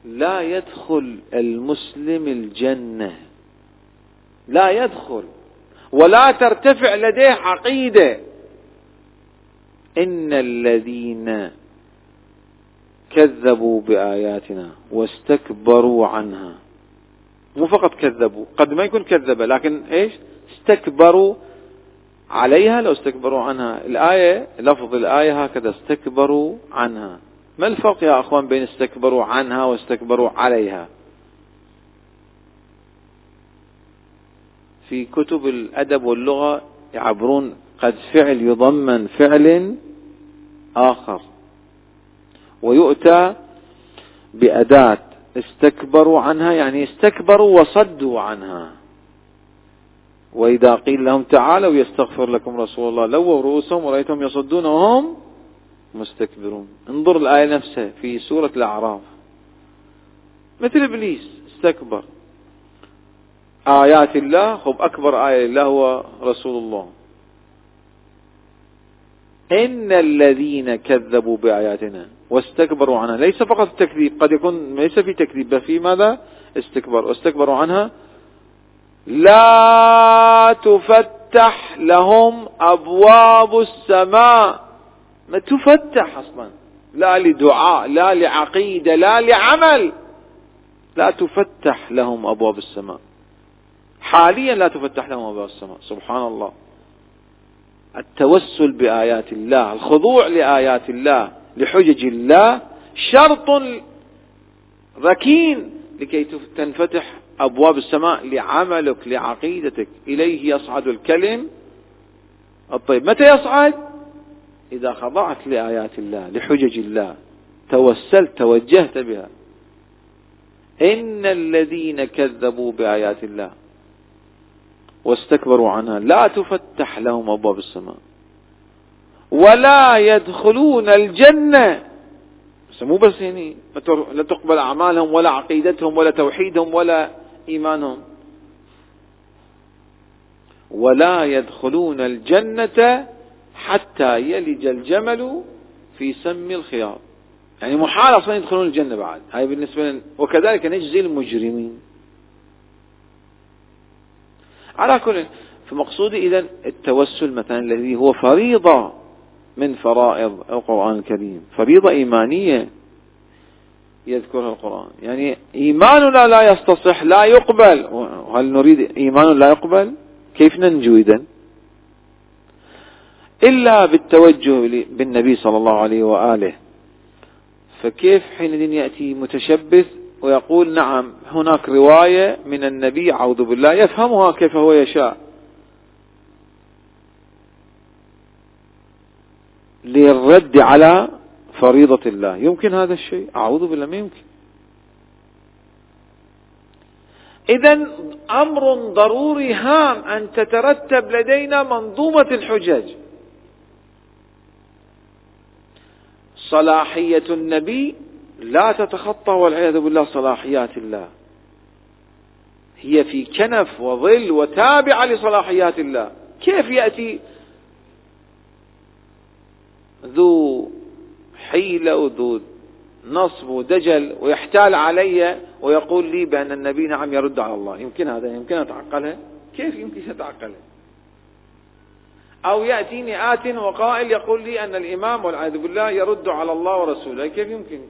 لا يدخل المسلم الجنة. لا يدخل. ولا ترتفع لديه عقيدة. إن الذين كذبوا بآياتنا واستكبروا عنها. مو فقط كذبوا قد ما يكون كذب لكن إيش؟ استكبروا عليها لو استكبروا عنها. الآية لفظ الآية هكذا استكبروا عنها. ما الفرق يا أخوان بين استكبروا عنها واستكبروا عليها؟ في كتب الأدب واللغة يعبرون قد فعل يضمن فعل آخر. ويؤتى بأداة استكبروا عنها يعني استكبروا وصدوا عنها. وإذا قيل لهم تعالوا يستغفر لكم رسول الله لووا رؤوسهم ورأيتهم يصدون وهم مستكبرون. انظر الآية نفسها في سورة الأعراف. مثل إبليس استكبر. آيات الله خب أكبر آية لله هو رسول الله. إن الذين كذبوا بآياتنا واستكبروا عنها ليس فقط التكذيب قد يكون ليس في تكذيب بل في ماذا؟ استكبر واستكبروا عنها لا تفتح لهم أبواب السماء. ما تفتح أصلا. لا لدعاء لا لعقيدة لا لعمل. لا تفتح لهم أبواب السماء. حاليا لا تفتح لهم أبواب السماء. سبحان الله. التوسل بآيات الله الخضوع لآيات الله لحجج الله شرط ركين لكي تنفتح أبواب السماء لعملك لعقيدتك. إليه يصعد الكلم. الطيب متى يصعد؟ إذا خضعت لآيات الله لحجج الله. توسلت توجهت بها. إن الذين كذبوا بآيات الله واستكبروا عنها لا تفتح لهم أبواب السماء. ولا يدخلون الجنة. مو بس يعني لا تقبل أعمالهم ولا عقيدتهم ولا توحيدهم ولا إيمانهم. ولا يدخلون الجنة حتى يلج الجمل في سم الخياط يعني محال أصلا يدخلون الجنة بعد. هاي بالنسبة لنا وكذلك نجزي المجرمين. على كل فمقصودي إذا التوسل مثلا الذي هو فريضة من فرائض القرآن الكريم. فريضة إيمانية. يذكرها القرآن. يعني إيماننا لا يستصح لا يقبل. هل نريد إيمان لا يقبل؟ كيف ننجو إذن؟ إلا بالتوجه بالنبي صلى الله عليه وآله. فكيف حينئذ يأتي متشبث ويقول نعم هناك رواية من النبي أعوذ بالله يفهمها كيف هو يشاء. للرد على فريضة الله. يمكن هذا الشيء؟ أعوذ بالله ما يمكن. إذا أمر ضروري هام أن تترتب لدينا منظومة الحجج صلاحية النبي لا تتخطى والعياذ بالله صلاحيات الله. هي في كنف وظل وتابعة لصلاحيات الله. كيف يأتي ذو حيلة وذو نصب ودجل ويحتال علي ويقول لي بأن النبي نعم يرد على الله. يمكن هذا يمكن أتعقلها كيف يمكن أتعقلها أو يأتيني آت وقائل يقول لي أن الإمام والعياذ بالله يرد على الله ورسوله. كيف يمكن؟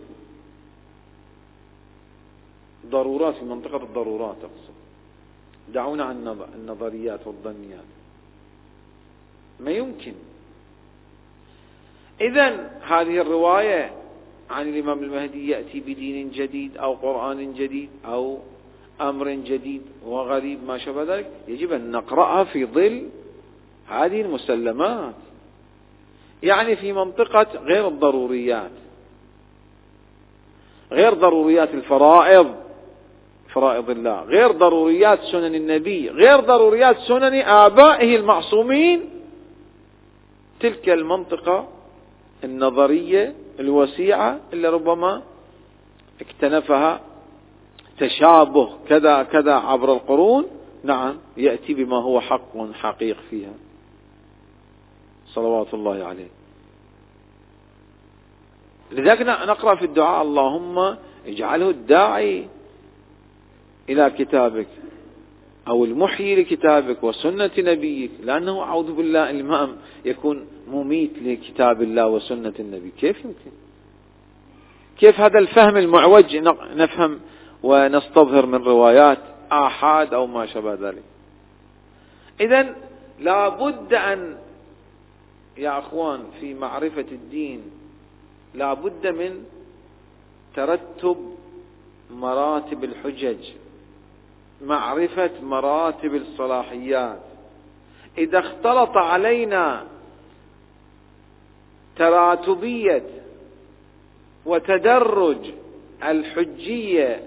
ضرورات في منطقة الضرورات أقصد. دعونا عن النظريات والظنيات. ما يمكن. إذا هذه الرواية عن الإمام المهدي يأتي بدين جديد أو قرآن جديد أو أمر جديد وغريب ما شابه ذلك يجب أن نقرأها في ظل هذه المسلمات. يعني في منطقة غير الضروريات. غير ضروريات الفرائض. فرائض الله. غير ضروريات سنن النبي. غير ضروريات سنن آبائه المعصومين. تلك المنطقة النظرية الوسيعة اللي ربما اكتنفها تشابه كذا كذا عبر القرون. نعم يأتي بما هو حق حقيق فيها. صلوات الله عليه. لذلك نقرأ في الدعاء اللهم اجعله الداعي إلى كتابك أو المحيي لكتابك وسنة نبيك لأنه أعوذ بالله الإمام يكون مميت لكتاب الله وسنة النبي. كيف يمكن؟ كيف هذا الفهم المعوج نفهم ونستظهر من روايات آحاد أو ما شابه ذلك؟ إذا لابد أن يا أخوان في معرفة الدين لابد من ترتب مراتب الحجج معرفة مراتب الصلاحيات. إذا اختلط علينا تراتبية وتدرج الحجية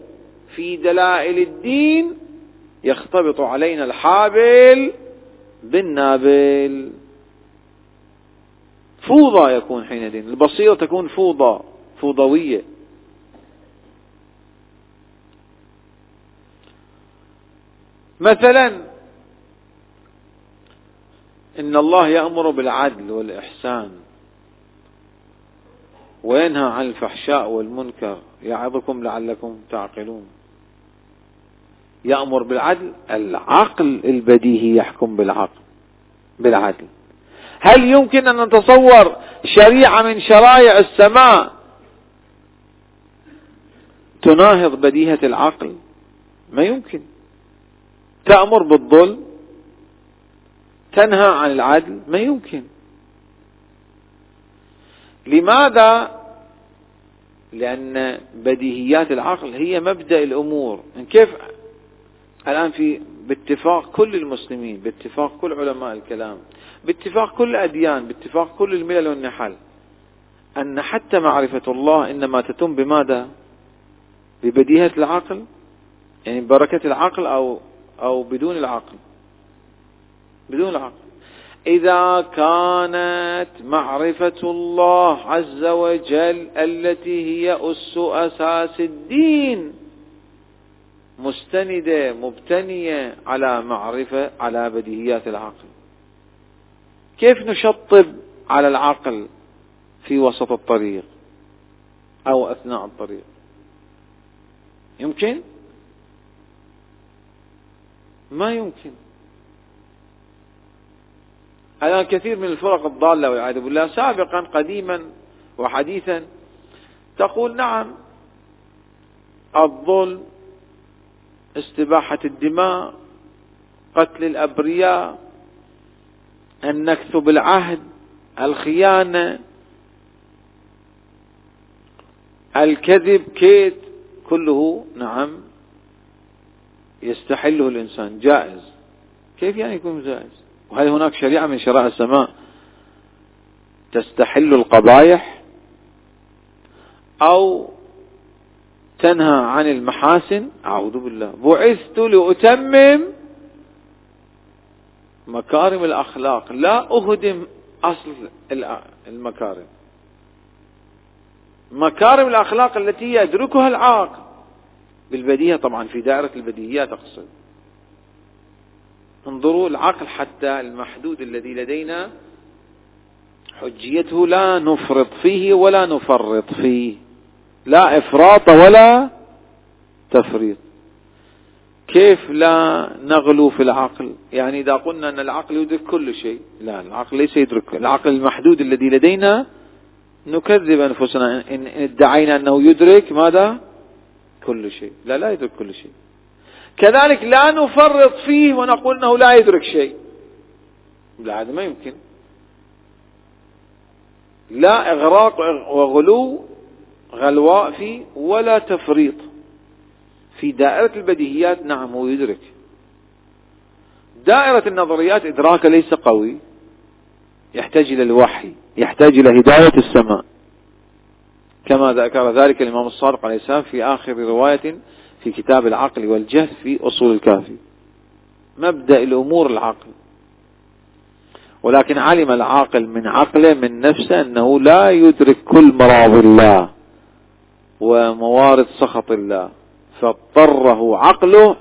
في دلائل الدين يختبط علينا الحابل بالنابل. فوضى يكون حينئذ البصيرة تكون فوضى فوضوية. مثلا إن الله يأمر بالعدل والإحسان. وينهى عن الفحشاء والمنكر يعظكم لعلكم تعقلون. يأمر بالعدل العقل البديهي يحكم بالعقل بالعدل. هل يمكن أن نتصور شريعة من شرائع السماء تناهض بديهة العقل؟ ما يمكن. تأمر بالظلم تنهى عن العدل؟ ما يمكن. لماذا؟ لأن بديهيات العقل هي مبدأ الأمور. كيف؟ الآن في باتفاق كل المسلمين باتفاق كل علماء الكلام باتفاق كل الأديان باتفاق كل الملل والنحل. أن حتى معرفة الله إنما تتم بماذا؟ ببديهة العقل؟ يعني بركة العقل أو أو بدون العقل. بدون العقل. إذا كانت معرفة الله عز وجل التي هي أس أساس الدين مستندة مبتنية على معرفة على بديهيات العقل. كيف نشطب على العقل في وسط الطريق أو أثناء الطريق؟ يمكن؟ ما يمكن. الآن كثير من الفرق الضالة والعياذ بالله سابقا قديما وحديثا تقول نعم الظلم استباحة الدماء قتل الأبرياء النكث بالعهد الخيانة الكذب كيد كله نعم يستحله الإنسان جائز. كيف يعني يكون جائز؟ وهل هناك شريعة من شرائع السماء تستحل القبائح أو تنهى عن المحاسن؟ أعوذ بالله. بعثت لأتمم مكارم الأخلاق. لا أهدم أصل المكارم. مكارم الأخلاق التي يدركها العاقل. بالبديهة طبعا في دائرة البديهيات أقصد انظروا العقل حتى المحدود الذي لدينا حجيته لا نفرط فيه ولا نفرط فيه. لا إفراط ولا تفريط. كيف لا نغلو في العقل؟ يعني إذا قلنا أن العقل يدرك كل شيء لا العقل ليس يدرك. العقل المحدود الذي لدينا نكذب أنفسنا. إن ادعينا أنه يدرك ماذا؟ كل شيء. لا لا يدرك كل شيء. كذلك لا نفرط فيه ونقول أنه لا يدرك شيء. لا هذا ما يمكن. لا إغراق وغلو غلواء فيه ولا تفريط. في دائرة البديهيات نعم هو يدرك. دائرة النظريات إدراكه ليس قوي. يحتاج إلى الوحي يحتاج إلى هداية السماء. كما ذكر ذلك الإمام الصادق عليه السلام في آخر رواية في كتاب العقل والجهل في أصول الكافي. مبدأ الأمور العقل. ولكن علم العاقل من عقله من نفسه أنه لا يدرك كل مراض الله وموارد سخط الله. فاضطره عقله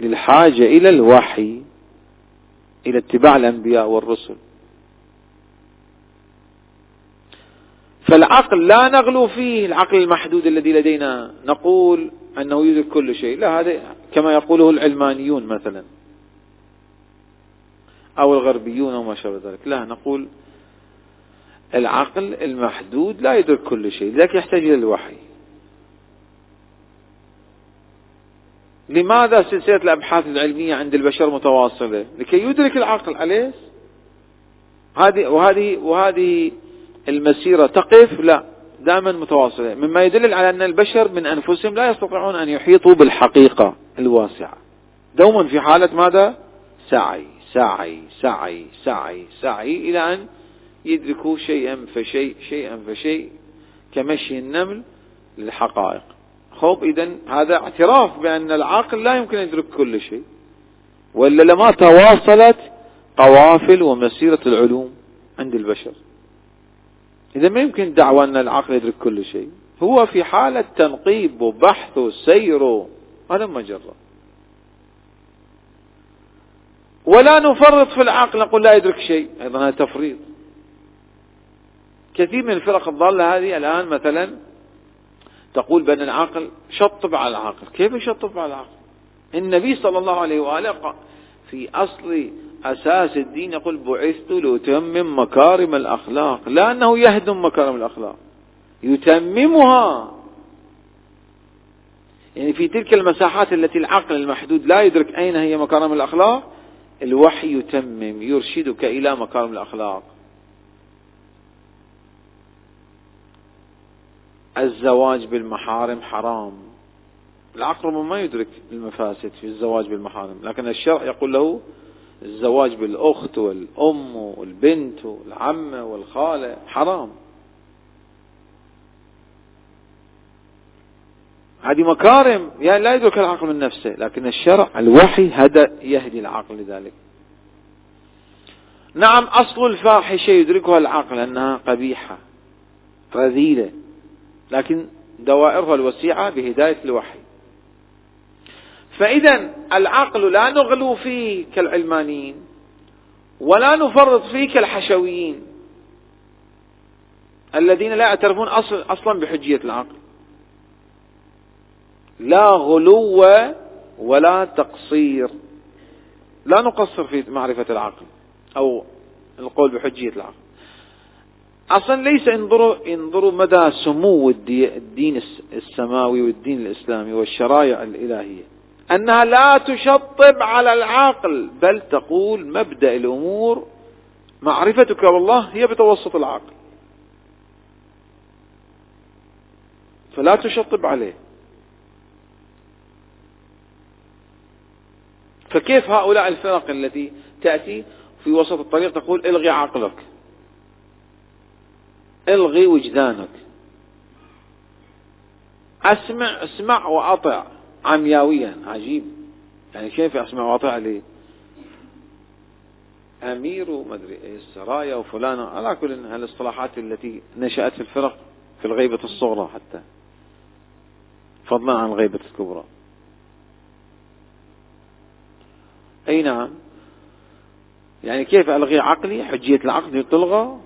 للحاجة إلى الوحي إلى اتباع الأنبياء والرسل. فالعقل لا نغلو فيه العقل المحدود الذي لدينا. نقول أنه يدرك كل شيء. لا هذا كما يقوله العلمانيون مثلا. أو الغربيون أو ما شابه ذلك. لا نقول العقل المحدود لا يدرك كل شيء. لذلك يحتاج إلى الوحي. لماذا سلسلة الأبحاث العلمية عند البشر متواصلة؟ لكي يدرك العقل. أليس؟ هذه وهذه وهذه المسيرة تقف؟ لا. دائما متواصلة. مما يدل على أن البشر من أنفسهم لا يستطيعون أن يحيطوا بالحقيقة الواسعة. دوما في حالة ماذا؟ سعي سعي سعي سعي سعي إلى أن يدركوا شيئا فشيء شيئا فشيء كمشي النمل للحقائق. خب إذا هذا اعتراف بأن العقل لا يمكن أن يدرك كل شيء. وإلا لما تواصلت قوافل ومسيرة العلوم عند البشر. إذا ما يمكن دعوة أن العقل يدرك كل شيء. هو في حالة تنقيب وبحث وسير. هذا ما جرى ولا نفرط في العقل نقول لا يدرك شيء. أيضا هذا تفريط. كثير من الفرق الضالة هذه الآن مثلا تقول بأن العقل شطب على العقل. كيف يشطب على العقل؟ النبي صلى الله عليه وآله في أصل أساس الدين يقول بعثت لأتمم مكارم الأخلاق لا أنه يهدم مكارم الأخلاق يتممها. يعني في تلك المساحات التي العقل المحدود لا يدرك أين هي مكارم الأخلاق الوحي يتمم يرشدك إلى مكارم الأخلاق. الزواج بالمحارم حرام. العقل ما يدرك المفاسد في الزواج بالمحارم لكن الشرع يقول له الزواج بالأخت والأم والبنت والعمة والخالة حرام. هذه مكارم يعني لا يدرك العقل من نفسه لكن الشرع الوحي هدى يهدي العقل لذلك. نعم أصل الفاحشة يدركها العقل أنها قبيحة رذيلة لكن دوائرها الوسيعة بهداية الوحي. فإذا العقل لا نغلو فيه كالعلمانيين ولا نفرط فيه كالحشويين الذين لا يعترفون أصل أصلا بحجية العقل. لا غلو ولا تقصير. لا نقصر في معرفة العقل أو القول بحجية العقل. أصلا ليس انظروا انظروا مدى سمو الدين السماوي والدين الإسلامي والشرائع الإلهية. أنها لا تشطب على العقل بل تقول مبدأ الأمور معرفتك بالله هي بتوسط العقل. فلا تشطب عليه. فكيف هؤلاء الفرق التي تأتي في وسط الطريق تقول إلغي عقلك إلغي وجدانك. أسمع اسمع وأطع. عمياويا عجيب. يعني كيف اسمع واطع لي؟ أمير ومدري إيه السرايا وفلانة. على كل الاصطلاحات التي نشأت في الفرق في الغيبة الصغرى حتى. فضلا عن الغيبة الكبرى. أي نعم. يعني كيف ألغي عقلي؟ حجية العقل تلغى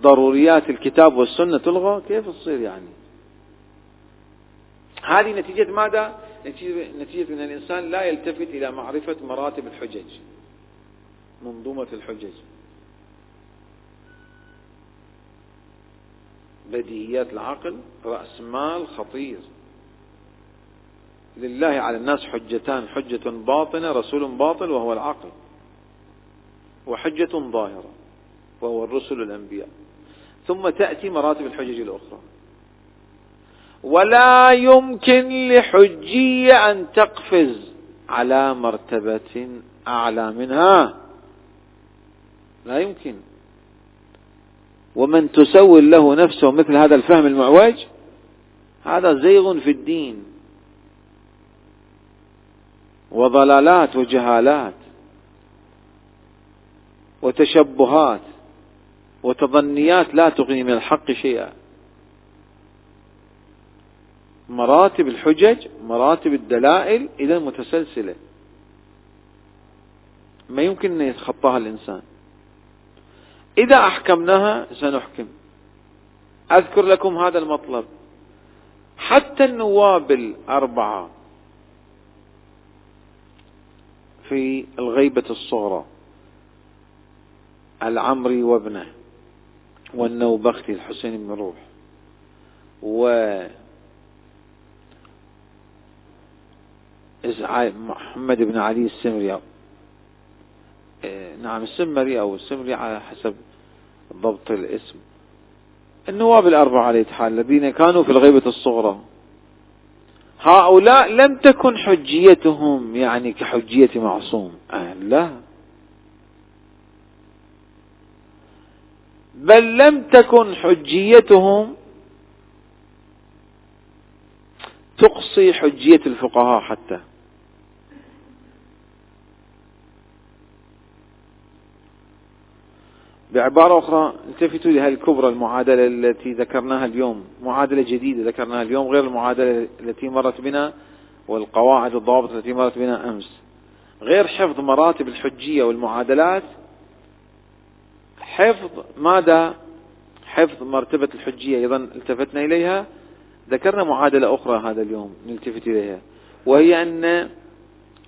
ضروريات الكتاب والسنة تلغى. كيف تصير يعني؟ هذه نتيجة ماذا؟ نتيجة أن الإنسان لا يلتفت إلى معرفة مراتب الحجج منظومة الحجج. بديهيات العقل رأس مال خطير. لله على الناس حجتان حجة باطنة رسول باطل وهو العقل. وحجة ظاهرة وهو الرسل الأنبياء. ثم تأتي مراتب الحجج الأخرى. ولا يمكن لحجية أن تقفز على مرتبة أعلى منها. لا يمكن. ومن تسول له نفسه مثل هذا الفهم المعوج هذا زيغ في الدين. وضلالات وجهالات وتشبهات وتظنيات لا تغني من الحق شيئا. مراتب الحجج مراتب الدلائل إذا متسلسلة. ما يمكن أن يتخطاها الإنسان. إذا أحكمناها سنحكم. أذكر لكم هذا المطلب. حتى النواب الأربعة في الغيبة الصغرى العمري وابنه والنوبختي الحسين بن روح و محمد بن علي السمري. إيه، نعم السمري أو السمري على حسب ضبط الاسم. النواب الأربعة على حال الذين كانوا في الغيبة الصغرى. هؤلاء لم تكن حجيتهم يعني كحجية معصوم. آه لا. بل لم تكن حجيتهم تقصي حجية الفقهاء حتى. بعبارة أخرى التفتوا لهذه الكبرى المعادلة التي ذكرناها اليوم. معادلة جديدة ذكرناها اليوم غير المعادلة التي مرت بنا والقواعد والضوابط التي مرت بنا أمس. غير حفظ مراتب الحجية والمعادلات حفظ ماذا؟ حفظ مرتبة الحجية. أيضا التفتنا إليها. ذكرنا معادلة أخرى هذا اليوم نلتفت إليها وهي أن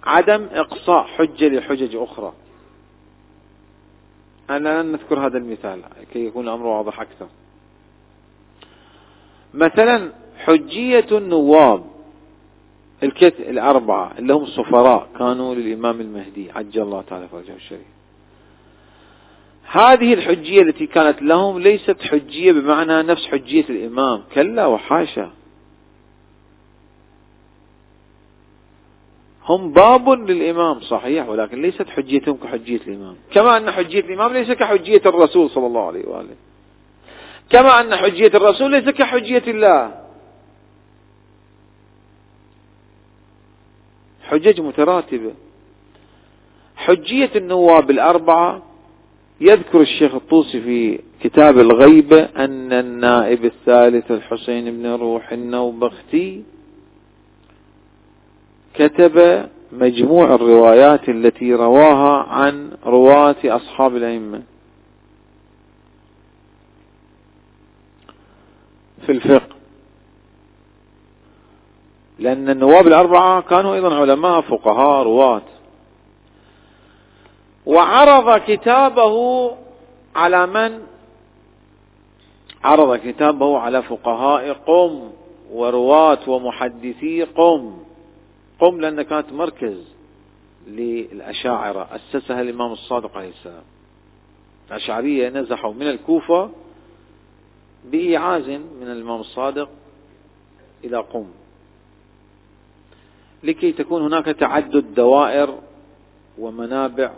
عدم إقصاء حجة لحجج أخرى. لن نذكر هذا المثال كي يكون الأمر واضح أكثر. مثلا حجية النواب الكت الأربعة اللي هم السفراء كانوا للإمام المهدي عجل الله تعالى فرجه الشريف. هذه الحجية التي كانت لهم ليست حجية بمعنى نفس حجية الإمام كلا وحاشا. هم باب للإمام صحيح ولكن ليست حجيتهم كحجية الإمام. كما أن حجية الإمام ليس كحجية الرسول صلى الله عليه وآله. كما أن حجية الرسول ليس كحجية الله. حجج متراتبة حجية النواب الأربعة يذكر الشيخ الطوسي في كتاب الغيبة أن النائب الثالث الحسين بن روح النوبختي كتب مجموع الروايات التي رواها عن رواة أصحاب الأئمة. في الفقه. لأن النواب الأربعة كانوا أيضا علماء فقهاء رواة. وعرض كتابه على من؟ عرض كتابه على فقهاء قم ورواة ومحدثي قم قم لأن كانت مركز للأشاعرة. أسسها الإمام الصادق عليه السلام. الأشعرية نزحوا من الكوفة بإيعاز من الإمام الصادق إلى قم. لكي تكون هناك تعدد دوائر ومنابع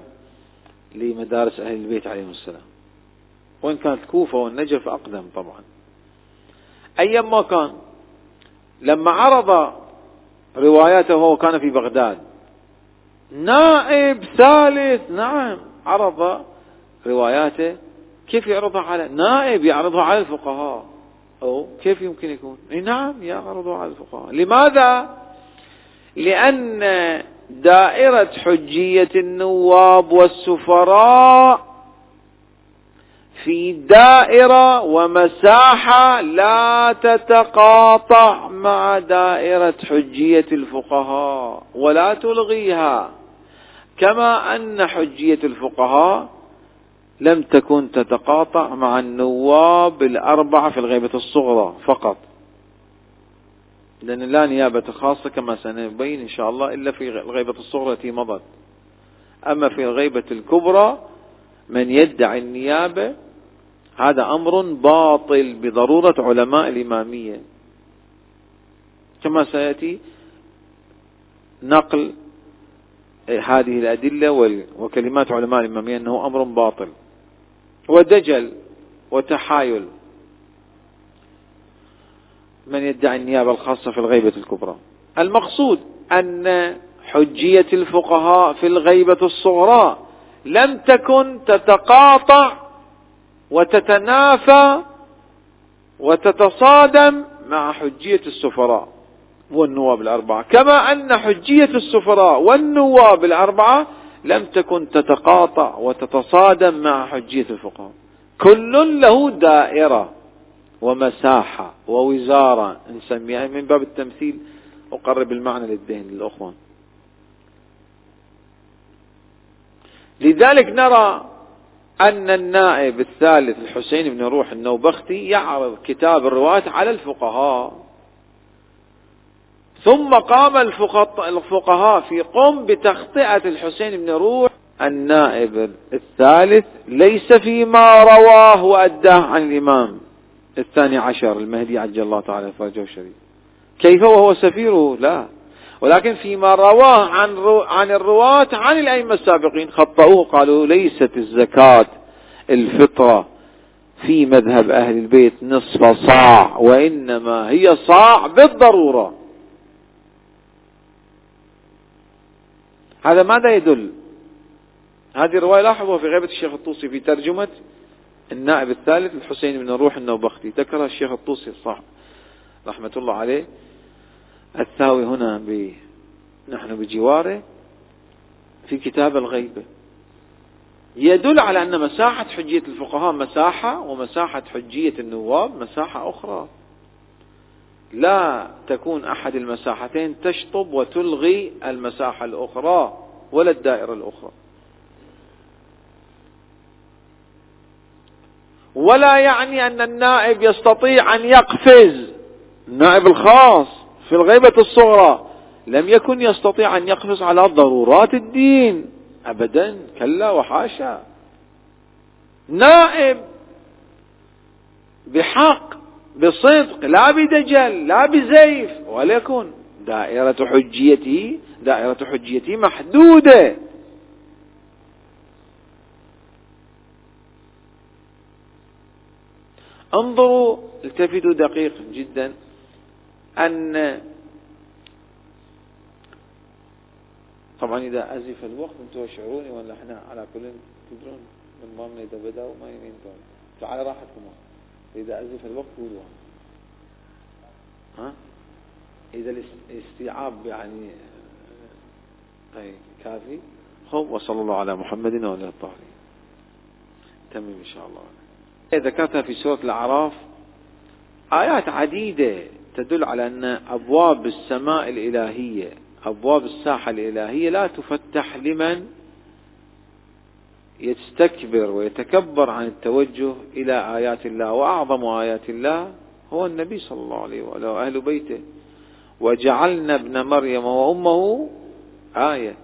لمدارس أهل البيت عليهم السلام. وإن كانت الكوفة والنجف أقدم طبعا. أيا ما كان لما عرض رواياته وهو كان في بغداد. نائب ثالث نعم عرض رواياته. كيف يعرضها على نائب يعرضها على الفقهاء. أو كيف يمكن يكون؟ نعم يعرضها على الفقهاء. لماذا؟ لأن دائرة حجية النواب والسفراء في دائرة ومساحة لا تتقاطع مع دائرة حجية الفقهاء ولا تلغيها. كما أن حجية الفقهاء لم تكن تتقاطع مع النواب الأربعة في الغيبة الصغرى فقط. لأن لا نيابة خاصة كما سنبين إن شاء الله إلا في الغيبة الصغرى التي مضت. أما في الغيبة الكبرى من يدعي النيابة هذا أمر باطل بضرورة علماء الإمامية. كما سيأتي نقل هذه الأدلة وكلمات علماء الإمامية أنه أمر باطل. ودجل وتحايل. من يدعي النيابة الخاصة في الغيبة الكبرى؟ المقصود أن حجية الفقهاء في الغيبة الصغرى لم تكن تتقاطع وتتنافى وتتصادم مع حجية السفراء والنواب الأربعة. كما أن حجية السفراء والنواب الأربعة لم تكن تتقاطع وتتصادم مع حجية الفقهاء. كل له دائرة ومساحة ووزارة نسميها من باب التمثيل أقرب المعنى للذهن للأخوان. لذلك نرى أن النائب الثالث الحسين بن روح النوبختي يعرض كتاب الرواية على الفقهاء. ثم قام الفقهاء في قم بتخطئة الحسين بن روح. النائب الثالث ليس فيما رواه وأداه عن الإمام الثاني عشر المهدي عجل الله تعالى فرجه الشريف. كيف وهو سفيره؟ لا. ولكن فيما رواه عن عن الرواة عن الأئمة السابقين خطأوه قالوا ليست الزكاة الفطرة في مذهب أهل البيت نصف صاع وإنما هي صاع بالضرورة. هذا ماذا يدل؟ هذه الرواية لاحظوها في غيبة الشيخ الطوسي في ترجمة النائب الثالث الحسين بن روح النوبختي. ذكرها الشيخ الطوسي صح رحمة الله عليه. الثاوي هنا ب... نحن بجواره في كتاب الغيبة يدل على أن مساحة حجية الفقهاء مساحة ومساحة حجية النواب مساحة أخرى. لا تكون أحد المساحتين تشطب وتلغي المساحة الأخرى ولا الدائرة الأخرى. ولا يعني أن النائب يستطيع أن يقفز. النائب الخاص في الغيبة الصغرى لم يكن يستطيع أن يقفز على ضرورات الدين. أبدا كلا وحاشا. نائب بحق بصدق لا بدجل لا بزيف وليكن دائرة حجيته دائرة حجيته محدودة. انظروا التفتوا دقيق جدا. أن طبعا إذا أزف الوقت أنتم تشعروني ولا إحنا على كل تدرون من ضمن إذا بدأ وما يمين فعلى راحتكم. إذا أزف الوقت قولوا. ها؟ إذا الاستيعاب يعني أي كافي. خب وصلى الله على محمد وعلى الطاهرين تمام إن شاء الله. ذكرتها في سورة الأعراف آيات عديدة. تدل على أن أبواب السماء الإلهية أبواب الساحة الإلهية لا تفتح لمن يستكبر ويتكبر عن التوجه إلى آيات الله. وأعظم آيات الله هو النبي صلى الله عليه وآله وأهل بيته. وجعلنا ابن مريم وأمه آية.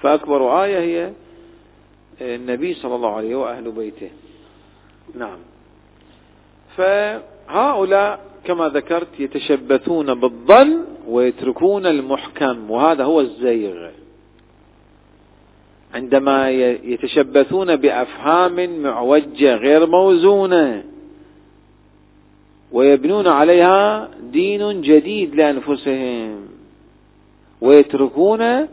فأكبر آية هي النبي صلى الله عليه وأهل بيته. نعم. فهؤلاء كما ذكرت يتشبثون بالظن ويتركون المحكم وهذا هو الزيغ. عندما يتشبثون بأفهام معوجة غير موزونة ويبنون عليها دين جديد لأنفسهم ويتركون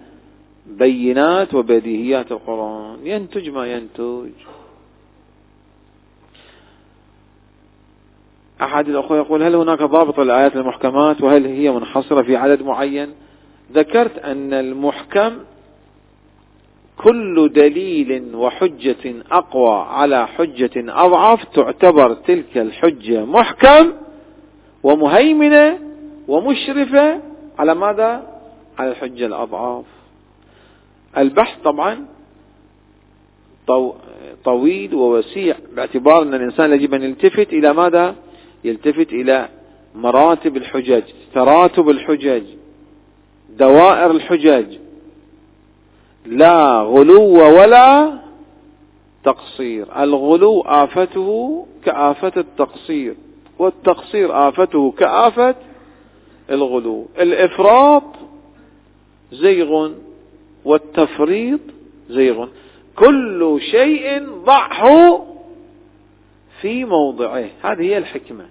بينات وبديهيات القرآن. ينتج ما ينتج. أحد الأخوة يقول هل هناك ضابط للآيات المحكمات وهل هي منحصرة في عدد معين ذكرت أن المحكم كل دليل وحجة أقوى على حجة أضعف تعتبر تلك الحجة محكم ومهيمنة ومشرفة على ماذا؟ على الحجة الأضعاف البحث طبعا طويل ووسيع باعتبار أن الإنسان يجب أن يلتفت إلى ماذا؟ يلتفت إلى مراتب الحجج تراتب الحجج دوائر الحجج لا غلو ولا تقصير. الغلو آفته كآفة التقصير والتقصير آفته كآفة الغلو. الإفراط زيغ والتفريط زيغ. كل شيء ضعه في موضعه. هذه هي الحكمة.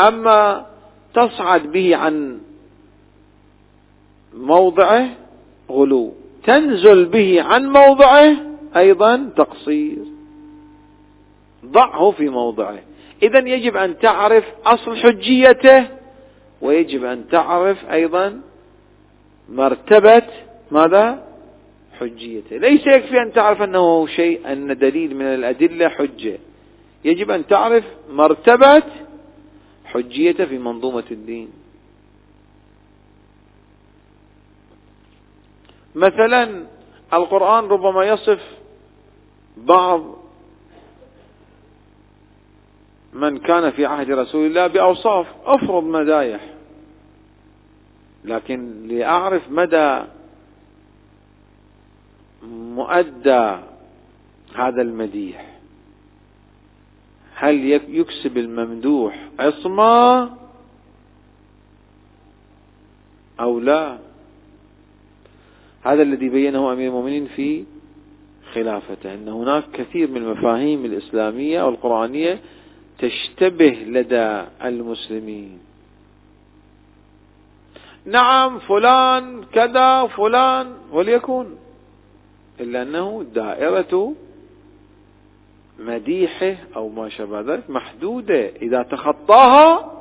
أما تصعد به عن موضعه غلو. تنزل به عن موضعه أيضا تقصير. ضعه في موضعه. إذا يجب أن تعرف أصل حجيته ويجب أن تعرف أيضا مرتبة ماذا؟ حجيته. ليس يكفي أن تعرف أنه شيء أن دليل من الأدلة حجة. يجب أن تعرف مرتبة حجيته في منظومة الدين. مثلا القرآن ربما يصف بعض من كان في عهد رسول الله بأوصاف أفرض مدايح لكن لأعرف مدى مؤدى هذا المديح. هل يكسب الممدوح عصمة أو لا؟ هذا الذي بينه أمير المؤمنين في خلافته أن هناك كثير من المفاهيم الإسلامية والقرآنية تشتبه لدى المسلمين. نعم فلان كذا فلان وليكن. إلا أنه دائرة مديحة أو ما شابه ذلك محدودة. إذا تخطاها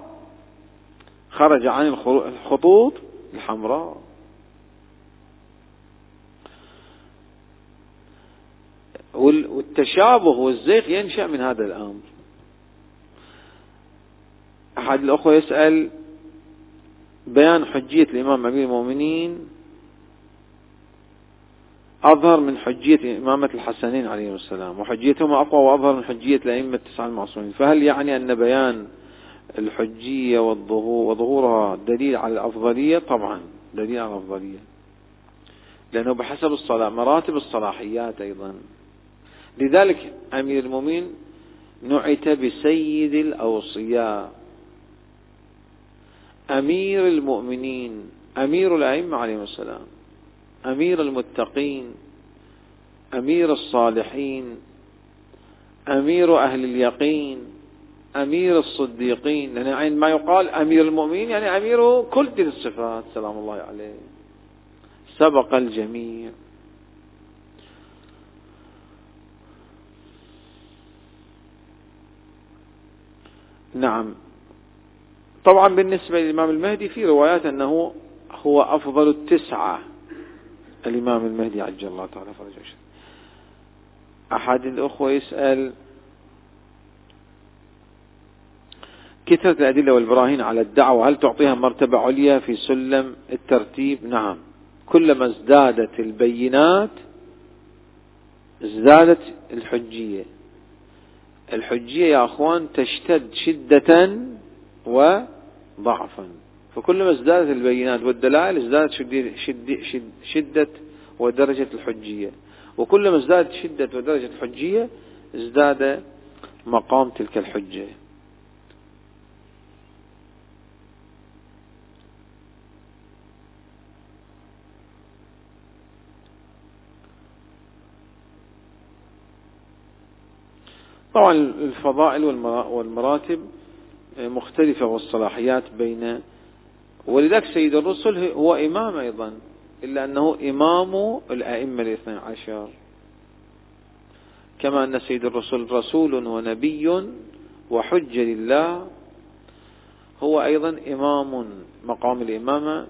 خرج عن الخطوط الحمراء. والتشابه والزيغ ينشأ من هذا الأمر. أحد الأخوة يسأل بيان حجية الإمام أمير المؤمنين أظهر من حجية إمامة الحسنين عليهم السلام وحجيتهما أقوى وأظهر من حجية الأئمة التسعة المعصومين. فهل يعني أن بيان الحجية والظهور وظهورها دليل على الأفضلية؟ طبعا دليل على الأفضلية. لأنه بحسب الصلاة مراتب الصلاحيات أيضا. لذلك أمير المؤمنين نعت بسيد الأوصياء. أمير المؤمنين أمير الأئمة عليهم السلام. أمير المتقين أمير الصالحين أمير أهل اليقين أمير الصديقين. يعني عندما يقال أمير المؤمنين يعني أمير كل تلك الصفات سلام الله عليه. سبق الجميع. نعم. طبعا بالنسبة للإمام المهدي في روايات أنه هو أفضل التسعة. الإمام المهدي عجل الله تعالى فرجه أحد الأخوة يسأل كثرة الأدلة والبراهين على الدعوة؟ هل تعطيها مرتبة عليا في سلم الترتيب؟ نعم. كلما ازدادت البينات ازدادت الحجية. الحجية يا أخوان تشتد شدة وضعفا. فكلما ازدادت البينات والدلائل ازدادت شد شد شد شدة ودرجة الحجية. وكلما ازدادت شدة ودرجة الحجية ازداد مقام تلك الحجة. طبعا الفضائل والمراتب مختلفة والصلاحيات بين ولذلك سيد الرسل هو إمام أيضا إلا أنه إمام الأئمة الاثنى عشر. كما أن سيد الرسل رسول ونبي وحجة لله هو أيضا إمام مقام الإمامة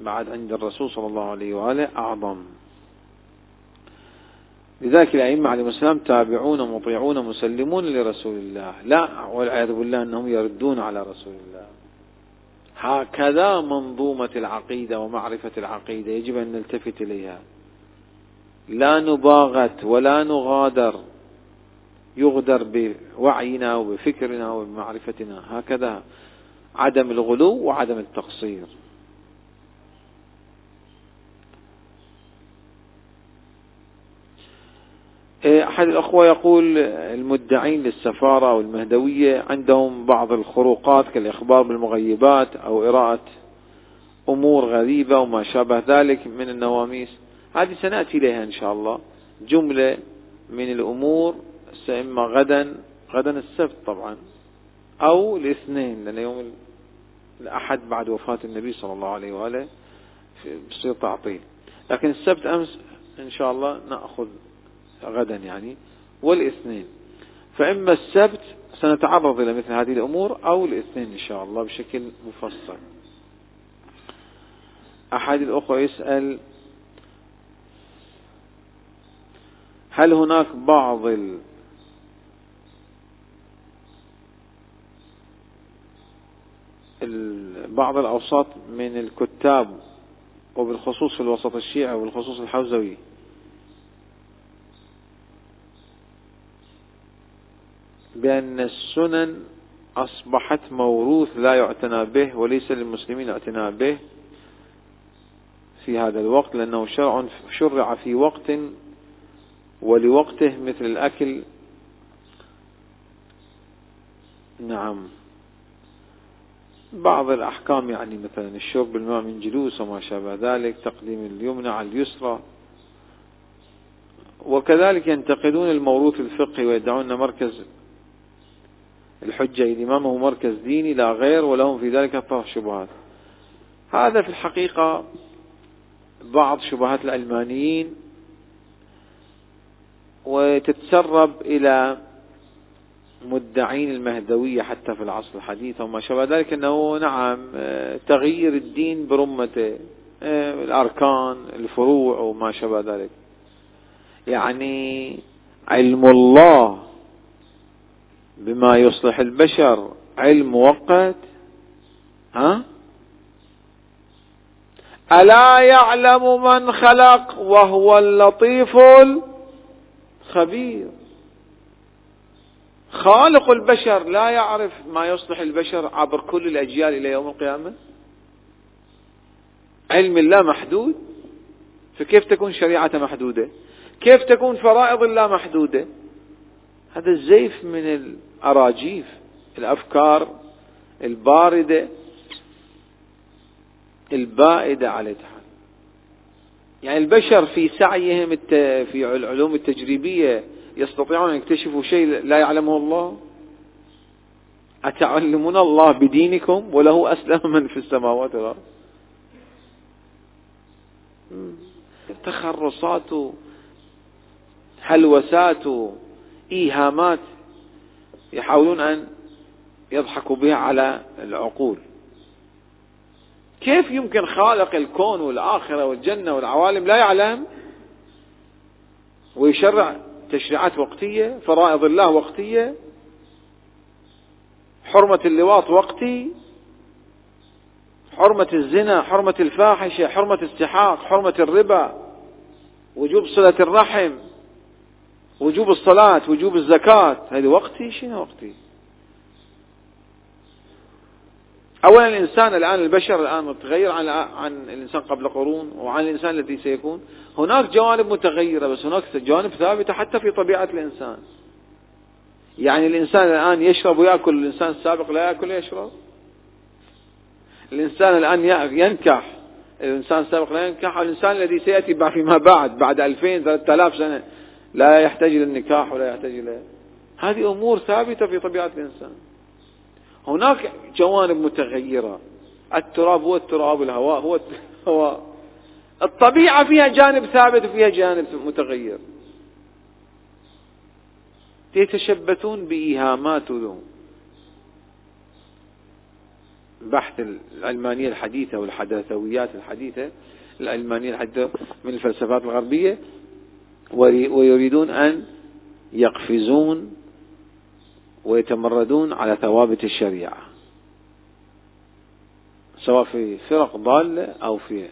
بعد عند الرسول صلى الله عليه وآله أعظم. لذلك الأئمة عليهم السلام تابعون مطيعون مسلمون لرسول الله. لا والعياذ بالله أنهم يردون على رسول الله. هكذا منظومة العقيدة ومعرفة العقيدة. يجب أن نلتفت إليها. لا نباغت ولا نغادر. يغدر بوعينا وبفكرنا وبمعرفتنا. هكذا عدم الغلو وعدم التقصير. أحد الأخوة يقول المدعين للسفارة أو المهدوية عندهم بعض الخروقات كالإخبار بالمغيبات أو إراءة أمور غريبة وما شابه ذلك من النواميس. هذه سنأتي إليها إن شاء الله. جملة من الأمور إما غدا غدا السبت طبعا أو الاثنين لأن يوم الأحد بعد وفاة النبي صلى الله عليه وآله بصير تعطيل. لكن السبت أمس إن شاء الله نأخذ غدا يعني والاثنين. فإما السبت سنتعرض إلى مثل هذه الأمور أو الاثنين إن شاء الله بشكل مفصل. أحد الأخوة يسأل هل هناك بعض ال بعض الأوساط من الكتاب وبالخصوص في الوسط الشيعي وبالخصوص الحوزوي؟ بأن السنن أصبحت موروث لا يعتنى به وليس للمسلمين اعتناء به في هذا الوقت لأنه شرع شرع في وقت ولوقته مثل الأكل. نعم. بعض الأحكام يعني مثلا الشرب الماء من جلوس وما شابه ذلك تقديم اليمنى على اليسرى. وكذلك ينتقدون الموروث الفقهي ويدعون مركز الحجة الإمام هو مركز ديني لا غير ولهم في ذلك طرح شبهات. هذا في الحقيقة بعض شبهات العلمانيين وتتسرب إلى مدعين المهدوية حتى في العصر الحديث وما شابه ذلك أنه نعم تغيير الدين برمته الأركان الفروع وما شابه ذلك. يعني علم الله بما يصلح البشر علم مؤقت؟ ها؟ ألا يعلم من خلق وهو اللطيف الخبير؟ خالق البشر لا يعرف ما يصلح البشر عبر كل الأجيال إلى يوم القيامة؟ علم الله محدود؟ فكيف تكون شريعته محدودة؟ كيف تكون فرائض الله محدودة؟ هذا الزيف من الأراجيف الأفكار الباردة البائدة على تحال يعني البشر في سعيهم في العلوم التجريبية يستطيعون أن يكتشفوا شيء لا يعلمه الله؟ أتعلمون الله بدينكم وله أسلم من في السماوات والأرض؟ تخرصات هلوسات إيهامات يحاولون أن يضحكوا بها على العقول. كيف يمكن خالق الكون والآخرة والجنة والعوالم لا يعلم؟ ويشرع تشريعات وقتية فرائض الله وقتية حرمة اللواط وقتي حرمة الزنا حرمة الفاحشة حرمة السحاق حرمة الربا وجوب صلة الرحم. وجوب الصلاة وجوب الزكاة. هذه وقتي شنو وقتي؟ أولا الإنسان الآن البشر الآن متغير عن عن الإنسان قبل قرون وعن الإنسان الذي سيكون. هناك جوانب متغيرة بس هناك جوانب ثابتة حتى في طبيعة الإنسان. يعني الإنسان الآن يشرب ويأكل الإنسان السابق لا يأكل ويشرب الإنسان الآن ينكح. الإنسان السابق لا ينكح. والإنسان الذي سيأتي فيما بعد بعد 2000 3000 سنة. لا يحتاج إلى النكاح ولا يحتاج إلى هذه أمور ثابتة في طبيعة الإنسان. هناك جوانب متغيرة. التراب هو التراب الهواء هو الهواء الطبيعة فيها جانب ثابت وفيها جانب متغير. يتشبثون بإيهامات بحث العلمانية الحديثة والحداثويات الحديثة العلمانية الحديثة من الفلسفات الغربية ويريدون أن يقفزون ويتمردون على ثوابت الشريعة. سواء في فرق ضالة أو في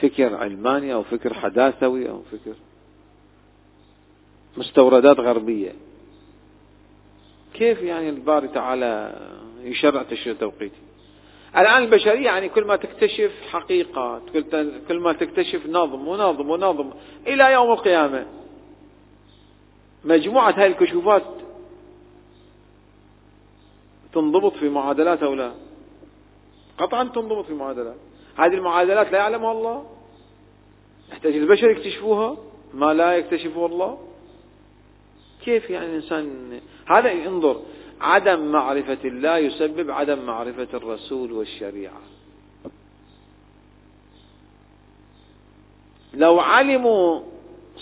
فكر علماني أو فكر حداثوي أو فكر مستوردات غربية. كيف يعني الباري تعالى يشرع تشريع توقيتي؟ الآن البشرية يعني كل ما تكتشف حقيقة كل ما تكتشف نظم ونظم ونظم إلى يوم القيامة. مجموعة هذه الكشوفات تنضبط في معادلات أو لا؟ قطعا تنضبط في معادلات. هذه المعادلات لا يعلمها الله؟ يحتاج البشر يكتشفوها؟ ما لا يكتشفه الله؟ كيف يعني الإنسان؟ هذا انظر عدم معرفة الله يسبب عدم معرفة الرسول والشريعة. لو علموا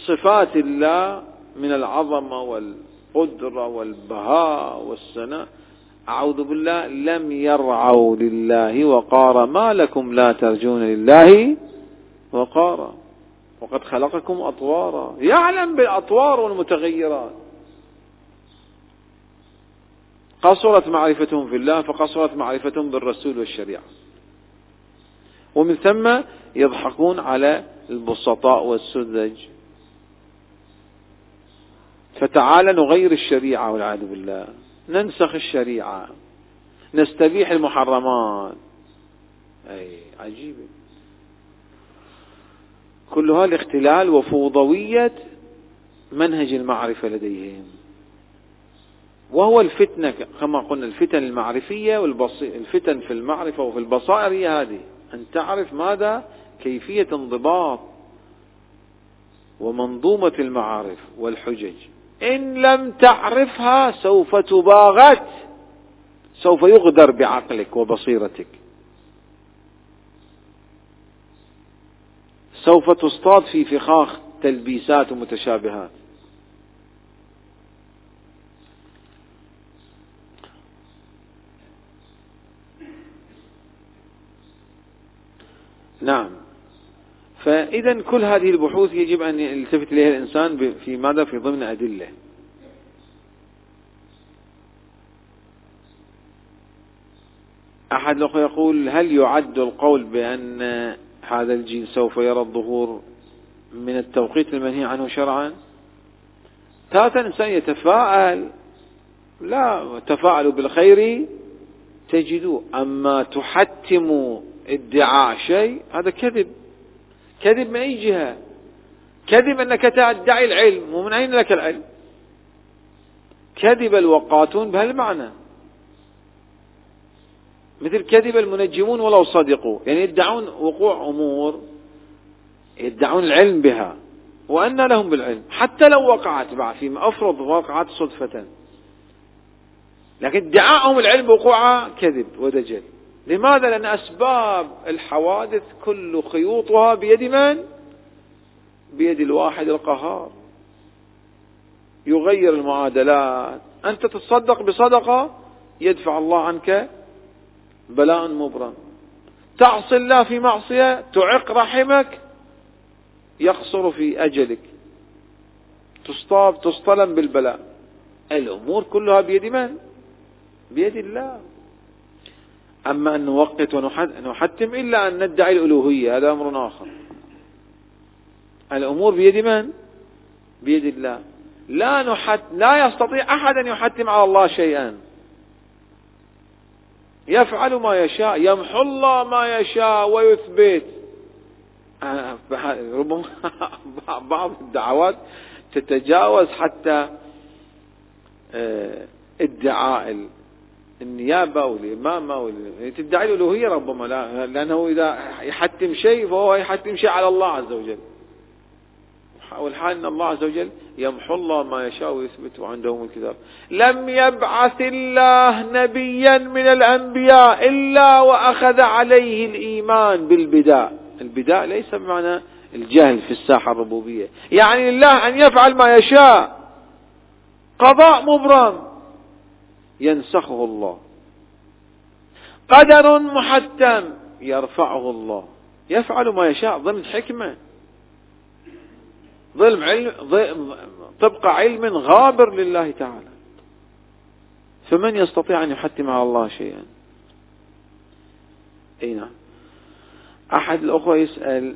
صفات الله من العظمة والقدرة والبهاء والسناء أعوذ بالله لم يرعوا لله وقارا. ما لكم لا ترجون لله وقارا. وقد خلقكم أطوارا. يعلم بالأطوار والمتغيرات. قصرت معرفتهم في الله فقصرت معرفتهم بالرسول والشريعة. ومن ثم يضحكون على البسطاء والسذج. فتعالى نغير الشريعة والعياذ بالله. ننسخ الشريعة. نستبيح المحرمات. أي عجيبة كلها الاختلال وفوضوية منهج المعرفة لديهم. وهو الفتنة كما قلنا الفتن المعرفية والفتن في المعرفة وفي البصائر هي هذه. أن تعرف ماذا؟ كيفية انضباط ومنظومة المعارف والحجج. إن لم تعرفها سوف تباغت سوف يغدر بعقلك وبصيرتك. سوف تصطاد في فخاخ تلبيسات ومتشابهات نعم. فإذا كل هذه البحوث يجب أن يلتفت إليها الإنسان في ماذا؟ في ضمن أدلة. أحد الأخوة يقول هل يعد القول بأن هذا الجيل سوف يرى الظهور من التوقيت المنهي عنه شرعا؟ تارة الإنسان يتفاءل. لا تفاءلوا بالخير تجدوه. أما تحتموا ادعاء شيء هذا كذب. كذب من أي جهة؟ كذب أنك تدعي العلم ومن أين لك العلم؟ كذب الوقاتون بهالمعنى. مثل كذب المنجمون ولو صدقوا يعني يدعون وقوع أمور يدعون العلم بها وأن لهم بالعلم حتى لو وقعت بعد فيما أفرض وقعت صدفة. لكن ادعاءهم العلم بوقوعها كذب ودجل. لماذا؟ لأن أسباب الحوادث كل خيوطها بيد من؟ بيد الواحد القهار. يغير المعادلات. أنت تتصدق بصدقة يدفع الله عنك بلاء مبرم تعصي الله في معصية تعق رحمك يقصر في أجلك. تصطاب تصطلم بالبلاء. الأمور كلها بيد من؟ بيد الله. أما أن نوقت ونحتم إلا أن ندعي الألوهية هذا أمر آخر. الأمور بيد من؟ بيد الله. لا نحت لا يستطيع أحد أن يحتم على الله شيئا. يفعل ما يشاء يمحو الله ما يشاء ويثبت. ربما بعض الدعوات تتجاوز حتى آه، ادعاء النيابة والإمامة تدعي الألوهية ربما لا لأنه إذا يحتم شيء فهو يحتم شيء على الله عز وجل. والحال أن الله عز وجل يمحو الله ما يشاء ويثبت عندهم الكتاب. لم يبعث الله نبيا من الأنبياء إلا وأخذ عليه الإيمان بالبداء. البداء ليس بمعنى الجهل في الساحة الربوبية. يعني الله أن يفعل ما يشاء. قضاء مبرم. ينسخه الله. قدر محتم يرفعه الله. يفعل ما يشاء ضمن حكمة. ضمن علم طبق علم غابر لله تعالى. فمن يستطيع أن يحتم على الله شيئا؟ اي نعم أحد الأخوة يسأل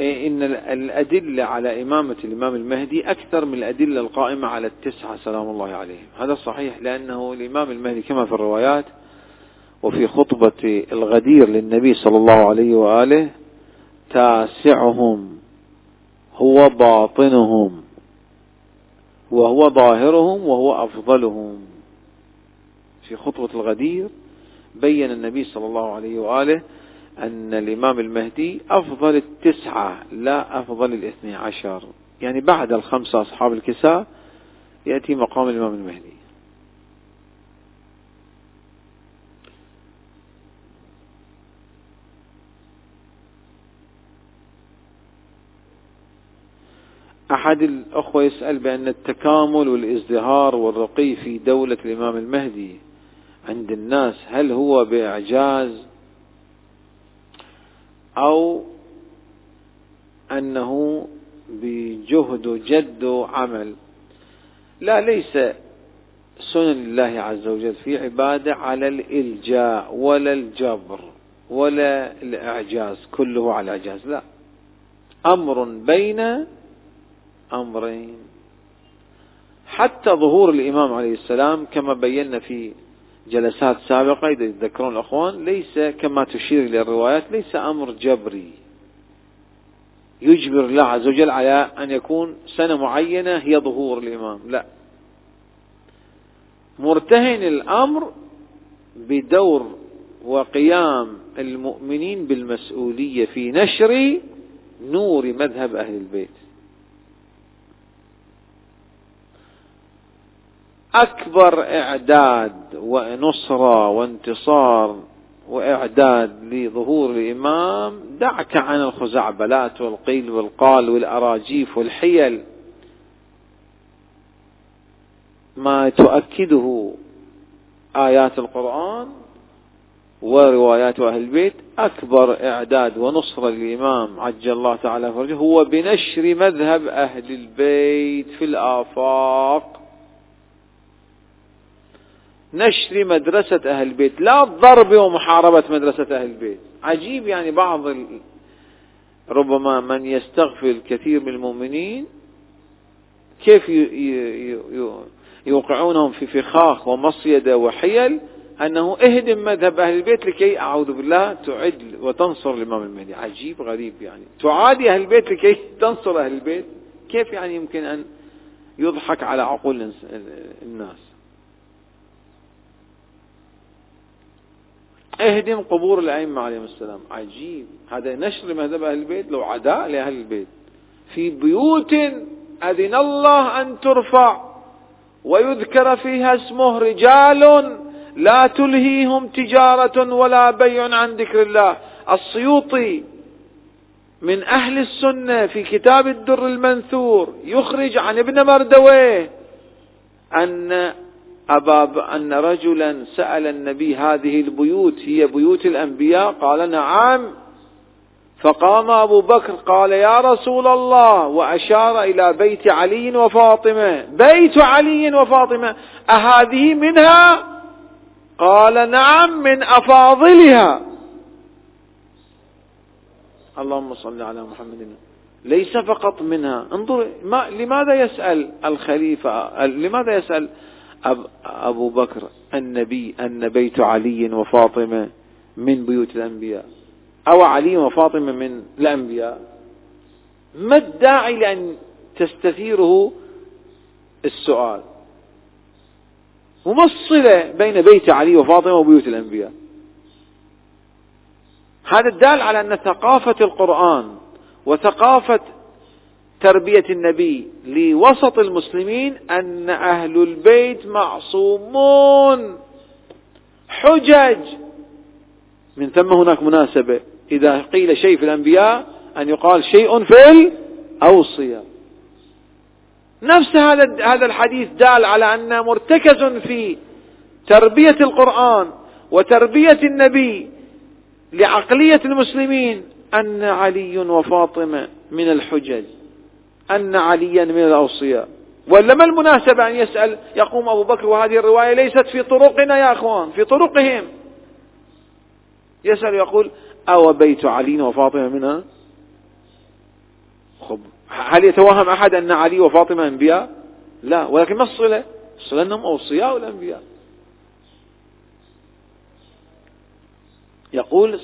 إن الأدلة على إمامة الإمام المهدي أكثر من الأدلة القائمة على التسعة سلام الله عليهم. هذا صحيح لأنه الإمام المهدي كما في الروايات وفي خطبة الغدير للنبي صلى الله عليه وآله تاسعهم هو باطنهم وهو ظاهرهم وهو أفضلهم. في خطبة الغدير بين النبي صلى الله عليه وآله أن الإمام المهدي أفضل التسعة لا أفضل الاثني عشر. يعني بعد الخمسة أصحاب الكساء يأتي مقام الإمام المهدي. أحد الأخوة يسأل بأن التكامل والازدهار والرقي في دولة الإمام المهدي عند الناس هل هو بإعجاز أو أنه بجهد وجد وعمل لا ليس سنن الله عز وجل في عبادة على الإلجاء ولا الجبر ولا الإعجاز كله على الإعجاز لا. أمر بين أمرين. حتى ظهور الإمام عليه السلام كما بينا في جلسات سابقة إذا يتذكرون الأخوان ليس كما تشير إلى الروايات ليس أمر جبري. يجبر الله عز وجل على أن يكون سنة معينة هي ظهور الإمام. لا. مرتهن الأمر بدور وقيام المؤمنين بالمسؤولية في نشر نور مذهب أهل البيت. أكبر إعداد ونصرة وانتصار وإعداد لظهور الإمام دعك عن الخزعبلات والقيل والقال والأراجيف والحيل ما تؤكده آيات القرآن وروايات أهل البيت أكبر إعداد ونصرة للإمام عجل الله تعالى فرجه هو بنشر مذهب أهل البيت في الآفاق. نشر مدرسة أهل البيت. لا الضرب ومحاربة مدرسة أهل البيت. عجيب يعني بعض ال... ربما من يستغفل كثير من المؤمنين كيف ي... ي... يوقعونهم في فخاخ ومصيدة وحيل أنه اهدم مذهب أهل البيت لكي أعوذ بالله تعد وتنصر الإمام المهدي. عجيب غريب يعني. تعادي أهل البيت لكي تنصر أهل البيت. كيف يعني يمكن أن يضحك على عقول الناس؟ أهدم قبور الأئمة عليهم السلام. عجيب. هذا نشر مذهب أهل البيت لو عداء لأهل البيت. في بيوت أذن الله أن ترفع ويذكر فيها اسمه رجال لا تلهيهم تجارة ولا بيع عن ذكر الله. السيوطي من أهل السنة في كتاب الدر المنثور يخرج عن ابن مردويه أن أبا أن رجلا سأل النبي هذه البيوت هي بيوت الأنبياء قال نعم. فقام أبو بكر قال يا رسول الله وأشار إلى بيت علي وفاطمة. بيت علي وفاطمة أهذه منها؟ قال نعم من أفاضلها. اللهم صل على محمد. ليس فقط منها. انظر ما لماذا يسأل الخليفة؟ لماذا يسأل أب أبو بكر النبي أن بيت علي وفاطمة من بيوت الأنبياء. أو علي وفاطمة من الأنبياء. ما الداعي لأن تستثيره السؤال؟ وما الصلة بين بيت علي وفاطمة وبيوت الأنبياء. هذا الدال على أن ثقافة القرآن وثقافة تربية النبي لوسط المسلمين أن أهل البيت معصومون. حجج. من ثم هناك مناسبة. إذا قيل شيء في الأنبياء أن يقال شيء في الأوصية. نفس هذا هذا الحديث دال على أن مرتكز في تربية القرآن وتربية النبي لعقلية المسلمين أن علي وفاطمة من الحجج. أن عليا من الأوصياء. ولا ما المناسبة أن يسأل يقوم أبو بكر وهذه الرواية ليست في طرقنا يا أخوان في طرقهم. يسأل يقول أو بيت علي وفاطمة منها خب هل يتوهم أحد أن علي وفاطمة أنبياء؟ لا ولكن ما الصلة؟ الصلة أنهم أوصياء الأنبياء يقول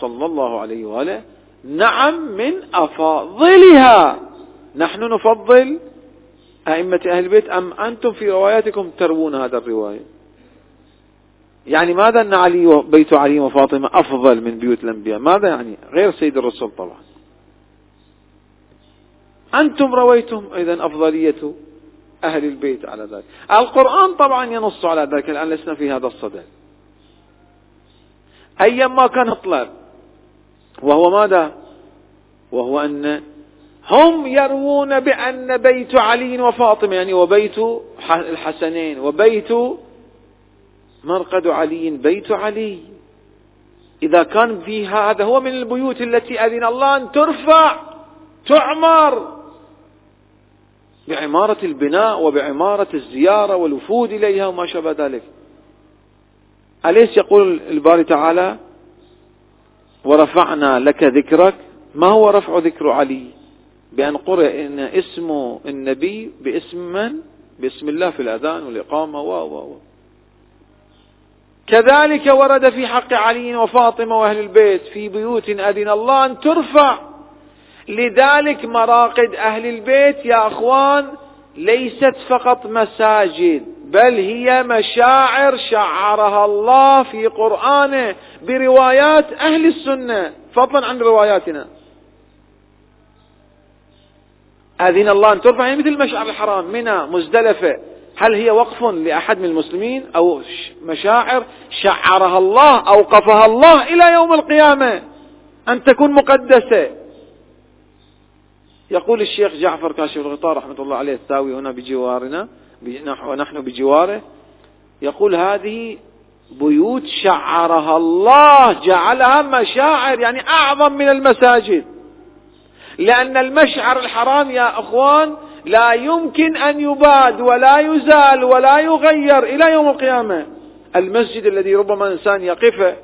صلى الله عليه وآله نعم من أفاضلها. نحن نفضل أئمة أهل البيت أم أنتم في رواياتكم تروون هذا الرواية؟ يعني ماذا أن علي بيت علي وفاطمة أفضل من بيوت الأنبياء؟ ماذا يعني؟ غير سيد الرسول طبعا. أنتم رويتم إذا أفضلية أهل البيت على ذلك. القرآن طبعا ينص على ذلك الآن لسنا في هذا الصدد. أيما كان اطلب وهو ماذا؟ وهو أن هم يروون بأن بيت علي وفاطمة يعني وبيت الحسنين وبيت مرقد علي بيت علي. إذا كان فيها هذا هو من البيوت التي أذن الله أن ترفع تعمر. بعمارة البناء وبعمارة الزيارة والوفود إليها وما شابه ذلك. أليس يقول الباري تعالى ورفعنا لك ذكرك ما هو رفع ذكر علي؟ بأن قرئ إن اسم النبي باسم من؟ باسم الله في الأذان والإقامة و و و. كذلك ورد في حق علي وفاطمة وأهل البيت في بيوت أذن الله أن ترفع. لذلك مراقد أهل البيت يا أخوان ليست فقط مساجد بل هي مشاعر شعرها الله في قرآنه بروايات أهل السنة. فضلا عن رواياتنا. أذن الله أن ترفع يعني مثل مشعر الحرام منى مزدلفة. هل هي وقف لأحد من المسلمين؟ أو مشاعر شعرها الله أوقفها الله إلى يوم القيامة. أن تكون مقدسة. يقول الشيخ جعفر كاشف الغطاء رحمة الله عليه الثاوي هنا بجوارنا ونحن بجواره. يقول هذه بيوت شعرها الله جعلها مشاعر يعني أعظم من المساجد. لأن المشعر الحرام يا أخوان لا يمكن أن يباد ولا يزال ولا يغير إلى يوم القيامة. المسجد الذي ربما إنسان يقف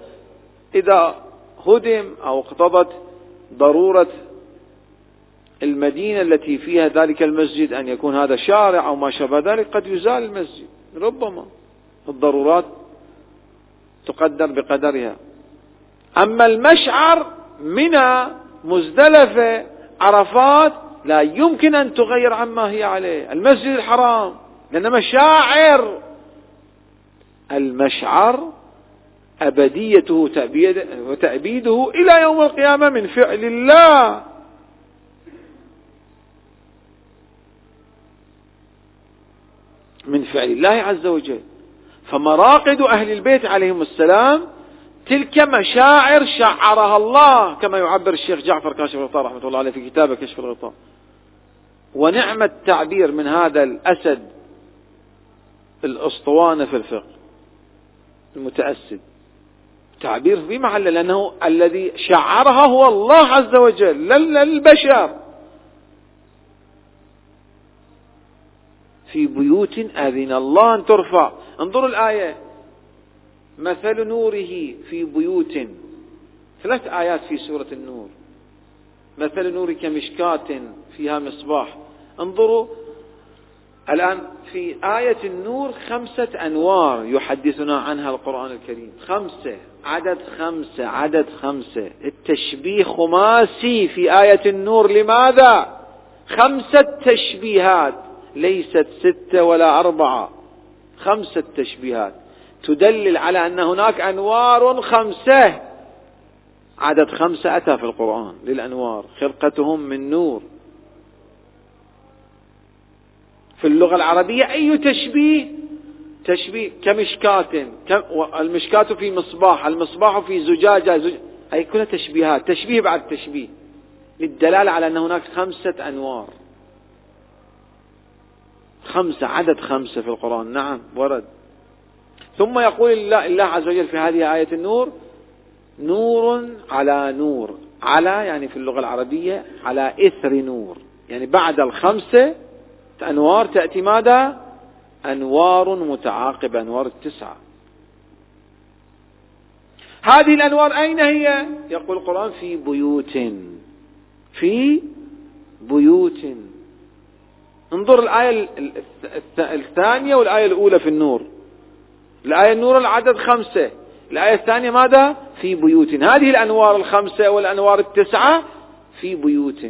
إذا هدم أو اقتضت ضرورة المدينة التي فيها ذلك المسجد أن يكون هذا شارع أو ما شابه ذلك قد يزال المسجد ربما. الضرورات تقدر بقدرها. أما المشعر منى مزدلفة عرفات لا يمكن أن تغير عما هي عليه. المسجد الحرام لأن مشاعر المشعر أبديته وتأبيده إلى يوم القيامة من فعل الله. من فعل الله عز وجل. فمراقد أهل البيت عليهم السلام تلك مشاعر شعرها الله كما يعبر الشيخ جعفر كاشف الغطاء رحمة الله عليه في كتابه كشف الغطاء. ونعم التعبير من هذا الأسد الأسطوانة في الفقه المتأسد. تعبير في محله لأنه الذي شعرها هو الله عز وجل لا البشر في بيوت أذن الله أن ترفع. انظروا الآية. مثل نوره في بيوت. ثلاث آيات في سورة النور. مثل نور كمشكاة فيها مصباح. انظروا الآن في آية النور خمسة أنوار يحدثنا عنها القرآن الكريم. خمسة. عدد خمسة. عدد خمسة. التشبيه خماسي في آية النور. لماذا؟ خمسة تشبيهات. ليست ستة ولا أربعة. خمسة تشبيهات. تدلل على أن هناك أنوار خمسة. عدد خمسة أتى في القرآن للأنوار. خلقتهم من نور. في اللغة العربية أي تشبيه؟ تشبيه كمشكاة. المشكاة في مصباح المصباح في زجاجة زج... أي كلها تشبيهات. تشبيه بعد تشبيه. للدلالة على أن هناك خمسة أنوار. خمسة عدد خمسة في القرآن. نعم ورد. ثم يقول الله, الله عز وجل في هذه آية النور نور على نور. على يعني في اللغة العربية على إثر نور. يعني بعد الخمسة أنوار تأتي ماذا؟ أنوار متعاقبة أنوار التسعة. هذه الأنوار أين هي؟ يقول القرآن في بيوت. في بيوت. انظر الآية الثانية والآية الأولى في النور. الآية النور العدد خمسة. الآية الثانية ماذا؟ في بيوت. هذه الأنوار الخمسة والأنوار التسعة في بيوت.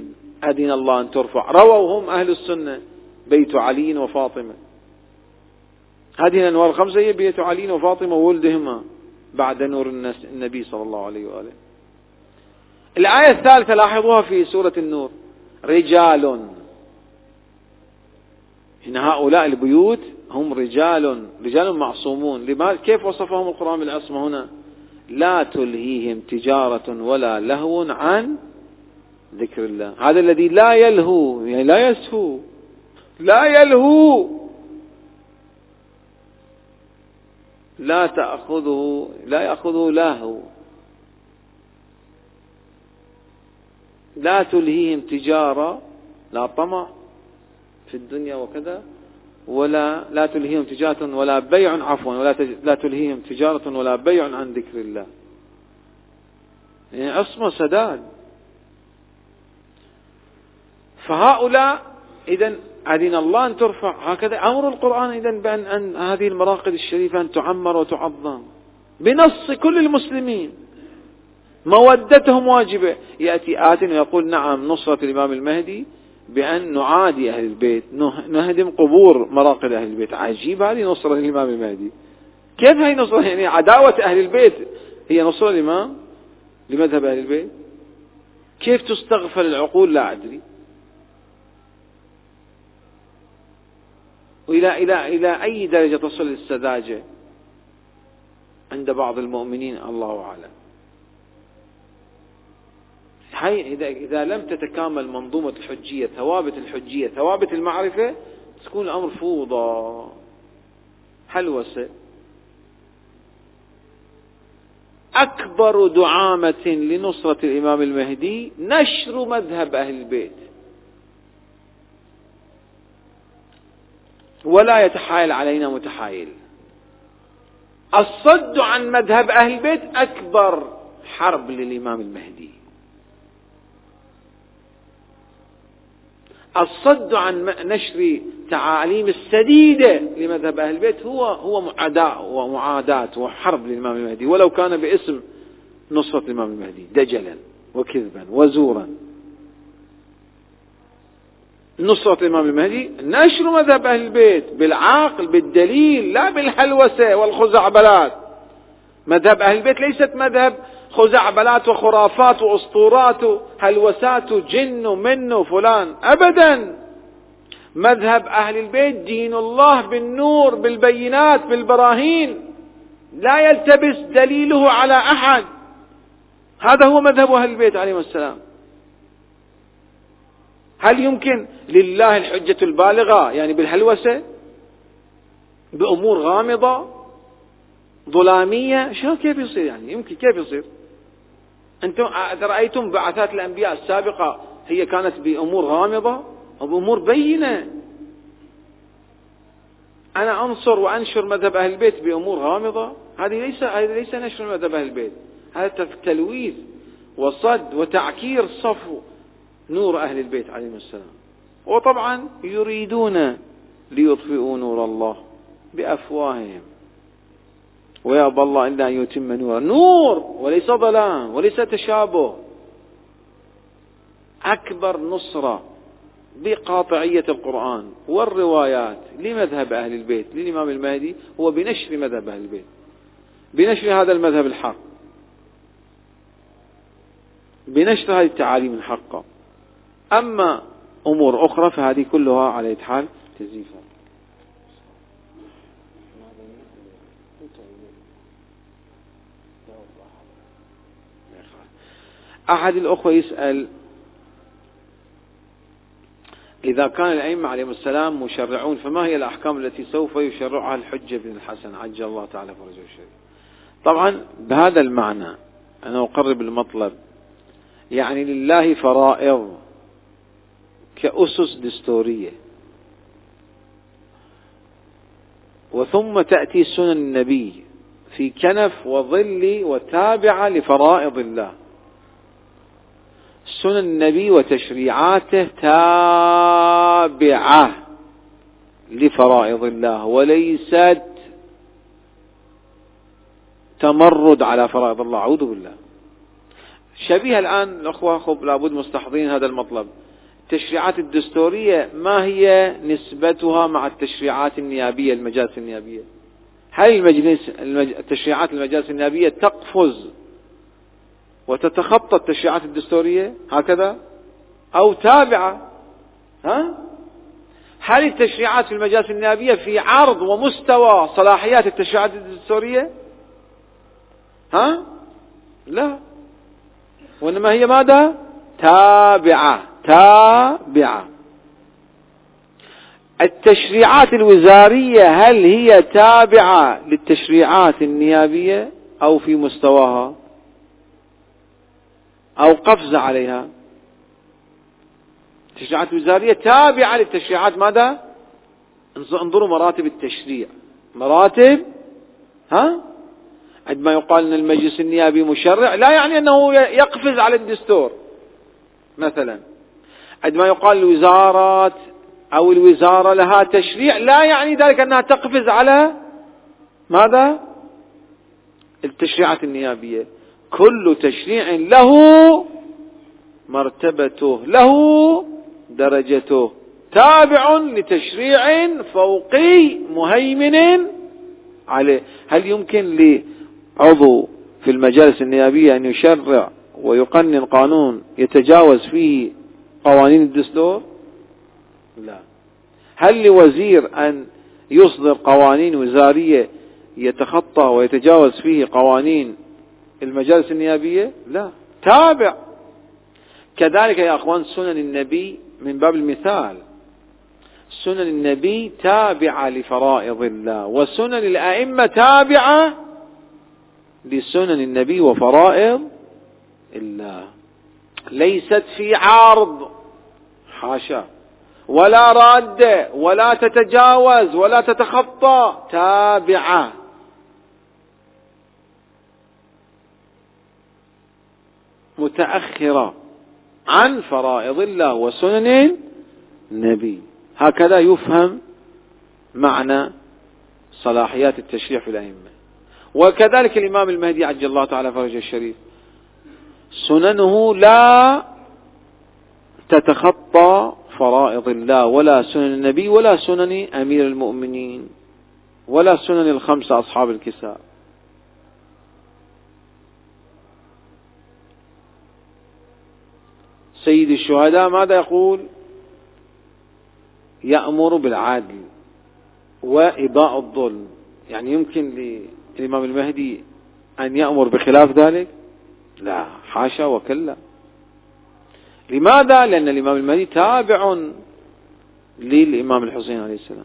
أذن الله أن ترفع. رووا هم أهل السنة. بيت علي وفاطمة. هذه الأنوار الخمسة هي بيت علي وفاطمة وولدهما بعد نور النبي صلى الله عليه وآله. الآية الثالثة لاحظوها في سورة النور. رجال إن هؤلاء البيوت هم رجال رجال معصومون. لماذا كيف وصفهم القرآن بالعصمة هنا؟ لا تلهيهم تجارة ولا لهو عن ذكر الله. هذا الذي لا يلهو يعني لا يسهو لا يلهو. لا تأخذه لا يأخذه لهو. لا تلهيهم تجارة لا طمع. في الدنيا وكذا ولا لا تلهيهم تجارة ولا بيع عفوا ولا لا تلهيهم تجارة ولا بيع عن ذكر الله. يعني عصمة سداد. فهؤلاء إذا أذن الله أن ترفع هكذا أمر القرآن إذا بأن أن هذه المراقد الشريفة أن تعمر وتعظم. بنص كل المسلمين. مودتهم واجبة. يأتي آت ويقول نعم نصرة الإمام المهدي. بأن نعادي أهل البيت نهدم قبور مراقد أهل البيت. عجيب هذه نصرة الإمام المهدي. كيف هي نصرة؟ يعني عداوة أهل البيت. هي نصرة الإمام لمذهب أهل البيت. كيف تستغفل العقول؟ لا أدري. وإلى إلى إلى أي درجة تصل السذاجة عند بعض المؤمنين؟ الله أعلم. إذا إذا لم تتكامل منظومة الحجية ثوابت الحجية ثوابت المعرفة تكون الأمر فوضى. حلوسة أكبر دعامة لنصرة الإمام المهدي نشر مذهب أهل البيت. ولا يتحايل علينا متحايل. الصد عن مذهب أهل البيت أكبر حرب للإمام المهدي. الصد عن نشر تعاليم السديدة لمذهب أهل البيت هو هو معاداة ومعاداة وحرب للإمام المهدي. ولو كان باسم نصرة الإمام المهدي دجلا وكذبا وزورا. نصرة الإمام المهدي نشر مذهب أهل البيت بالعقل بالدليل لا بالحلوسة والخزعبلات. مذهب أهل البيت ليست مذهب خزعبلات وخرافات وأسطورات هلوسات جن من فلان؟ أبدا. مذهب أهل البيت دين الله بالنور بالبينات بالبراهين. لا يلتبس دليله على أحد. هذا هو مذهب أهل البيت عليهم السلام. هل يمكن لله الحجة البالغة؟ يعني بالهلوسة؟ بأمور غامضة؟ ظلامية؟ شو كيف يصير يعني؟ يمكن كيف يصير؟ أنتم رأيتم بعثات الأنبياء السابقة هي كانت بأمور غامضة أو بأمور بينة. أنا أنصر وأنشر مذهب أهل البيت بأمور غامضة. هذه ليس هذه ليس نشر مذهب أهل البيت. هذا تلويث وصد وتعكير صفو نور أهل البيت عليهم السلام. وطبعا يريدون ليطفئوا نور الله بأفواههم. ويأبى الله إلا أن يتم نوره نور! وليس ظلام! وليس تشابه. أكبر نصرة بقاطعية القرآن والروايات لمذهب أهل البيت للإمام المهدي هو بنشر مذهب أهل البيت. بنشر هذا المذهب الحق. بنشر هذه التعاليم الحقة. أما أمور أخرى فهذه كلها على حال تزييفها. أحد الأخوة يسأل إذا كان الأئمة عليهم السلام مشرعون فما هي الأحكام التي سوف يشرعها الحجة بن الحسن؟ عجل الله تعالى فرجه الشريف. طبعا بهذا المعنى أنا أقرب المطلب. يعني لله فرائض كأسس دستورية. وثم تأتي سنن النبي في كنف وظل وتابعة لفرائض الله. سنن النبي وتشريعاته تابعة لفرائض الله وليست تمرد على فرائض الله. أعوذ بالله. شبيه الآن الأخوة خب لابد مستحضرين هذا المطلب. التشريعات الدستورية ما هي نسبتها مع التشريعات النيابية المجالس النيابية؟ هل المجلس التشريعات المجالس النيابية تقفز وتتخطى التشريعات الدستورية هكذا؟ أو تابعة ها؟ هل التشريعات في المجالس النيابية في عرض ومستوى صلاحيات التشريعات الدستورية؟ ها؟ لا. وإنما هي ماذا؟ تابعة تابعة. التشريعات الوزارية هل هي تابعة للتشريعات النيابية أو في مستواها؟ أو قفز عليها. التشريعات الوزارية تابعة للتشريعات. ماذا؟ انظروا مراتب التشريع. مراتب ها؟ عندما يقال إن المجلس النيابي مشرع لا يعني أنه يقفز على الدستور. مثلا عندما يقال الوزارات أو الوزارة لها تشريع لا يعني ذلك أنها تقفز على ماذا؟ التشريعات النيابية. كل تشريع له مرتبته له درجته. تابع لتشريع فوقي مهيمن عليه. هل يمكن لعضو في المجالس النيابية أن يشرع ويقنن قانون يتجاوز فيه قوانين الدستور؟ لا. هل لوزير أن يصدر قوانين وزارية يتخطى ويتجاوز فيه قوانين المجالس النيابية؟ لا. تابع. كذلك يا أخوان سنن النبي من باب المثال. سنن النبي تابعة لفرائض الله وسنن الأئمة تابعة لسنن النبي وفرائض الله. ليست في عرض. حاشا. ولا رادة ولا تتجاوز ولا تتخطى. تابعة. متأخرة عن فرائض الله وسنن النبي. هكذا يفهم معنى صلاحيات التشريع في الأئمة. وكذلك الإمام المهدي عجل الله تعالى فرجه الشريف. سننه لا تتخطى فرائض الله ولا سنن النبي ولا سنن أمير المؤمنين ولا سنن الخمسة أصحاب الكساء. سيد الشهداء ماذا يقول؟ يأمر بالعدل وإباء الظلم. يعني يمكن للإمام المهدي أن يأمر بخلاف ذلك؟ لا حاشا وكلا. لماذا؟ لأن الإمام المهدي تابع للإمام الحسين عليه السلام.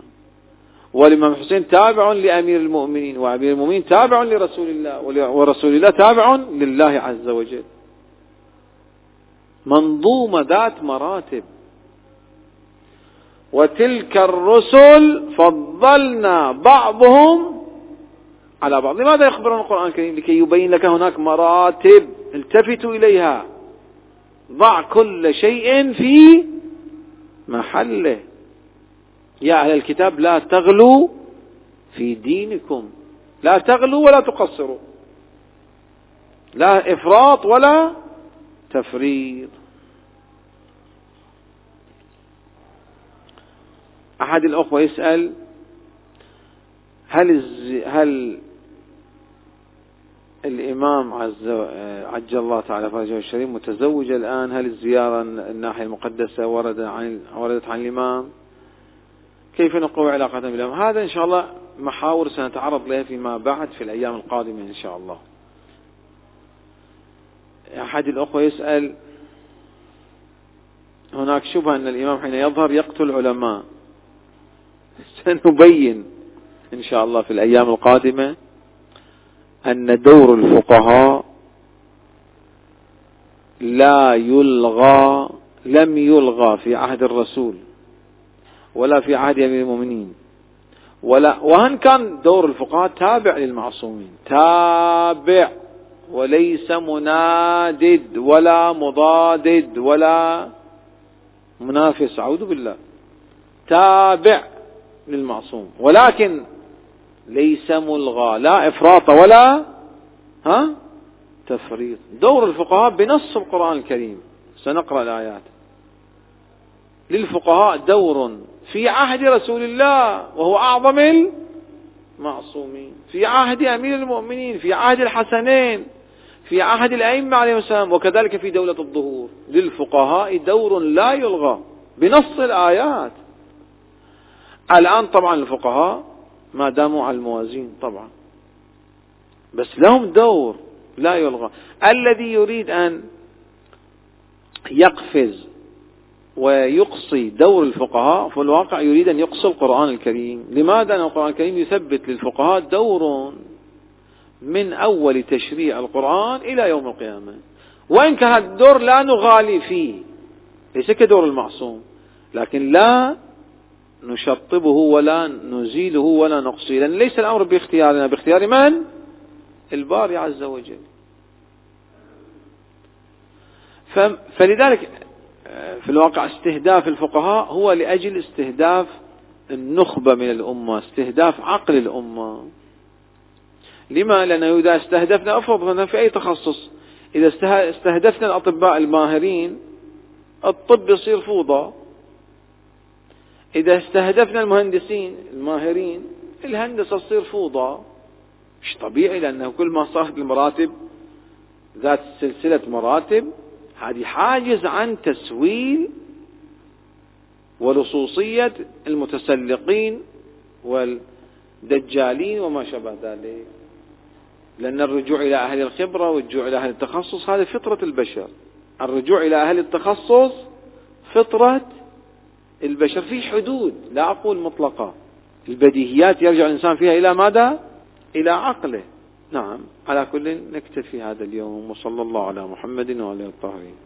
والإمام الحسين تابع لأمير المؤمنين وأمير المؤمنين تابع لرسول الله ورسول الله تابع لله عز وجل. منظومة ذات مراتب. وتلك الرسل فضلنا بعضهم على بعض. لماذا يخبرنا القرآن الكريم؟ لكي يبين لك هناك مراتب التفتوا إليها. ضع كل شيء في محله. يا أهل الكتاب لا تغلوا في دينكم. لا تغلوا ولا تقصروا. لا إفراط ولا تفريط. أحد الأخوة يسأل هل هل الإمام عز عجل الله تعالى فرجه الشريف متزوج الآن؟ هل الزيارة الناحية المقدسة ورد عن وردت عن الإمام؟ كيف نقوي علاقتنا بالإمام هذا إن شاء الله محاور سنتعرض لها فيما بعد في الأيام القادمة إن شاء الله. أحد الأخوة يسأل هناك شبهة أن الإمام حين يظهر يقتل علماء. سنبين إن شاء الله في الأيام القادمة أن دور الفقهاء لا يلغى لم يلغى في عهد الرسول ولا في عهد أمير المؤمنين ولا وهن كان دور الفقهاء تابع للمعصومين تابع وليس منادد ولا مضادد ولا منافس أعوذ بالله تابع. للمعصوم. ولكن ليس ملغى لا إفراط ولا ها؟ تفريط. دور الفقهاء بنص القرآن الكريم. سنقرأ الآيات. للفقهاء دور في عهد رسول الله وهو أعظم المعصومين. في عهد أمير المؤمنين في عهد الحسنين في عهد الأئمة عليهم السلام وكذلك في دولة الظهور. للفقهاء دور لا يلغى. بنص الآيات. الآن طبعا الفقهاء ما داموا على الموازين طبعا. بس لهم دور لا يلغى. الذي يريد أن يقفز ويقصي دور الفقهاء في الواقع يريد أن يقصي القرآن الكريم. لماذا؟ أن القرآن الكريم يثبت للفقهاء دور من أول تشريع القرآن إلى يوم القيامة. وإن كان الدور لا نغالي فيه ليس كدور المعصوم لكن لا نشطبه ولا نزيله ولا نقصيه. لأن ليس الأمر باختيارنا. باختيار من؟ الباري عز وجل. فلذلك في الواقع استهداف الفقهاء هو لأجل استهداف النخبة من الأمة استهداف عقل الأمة. لما؟ لأنه إذا استهدفنا أفرض في أي تخصص إذا استهدفنا الأطباء الماهرين الطب يصير فوضى. إذا استهدفنا المهندسين الماهرين الهندسة تصير فوضى. مش طبيعي لأنه كل ما صارت المراتب ذات سلسلة مراتب هذه حاجز عن تسويل ولصوصية المتسلقين والدجالين وما شابه ذلك. لأن الرجوع إلى أهل الخبرة والرجوع إلى أهل التخصص هذه فطرة البشر. الرجوع إلى أهل التخصص فطرة البشر في حدود لا أقول مطلقة. البديهيات يرجع الإنسان فيها إلى ماذا؟ إلى عقله. نعم على كل نكتفي هذا اليوم وصلى الله على محمد وعلى الطاهرين.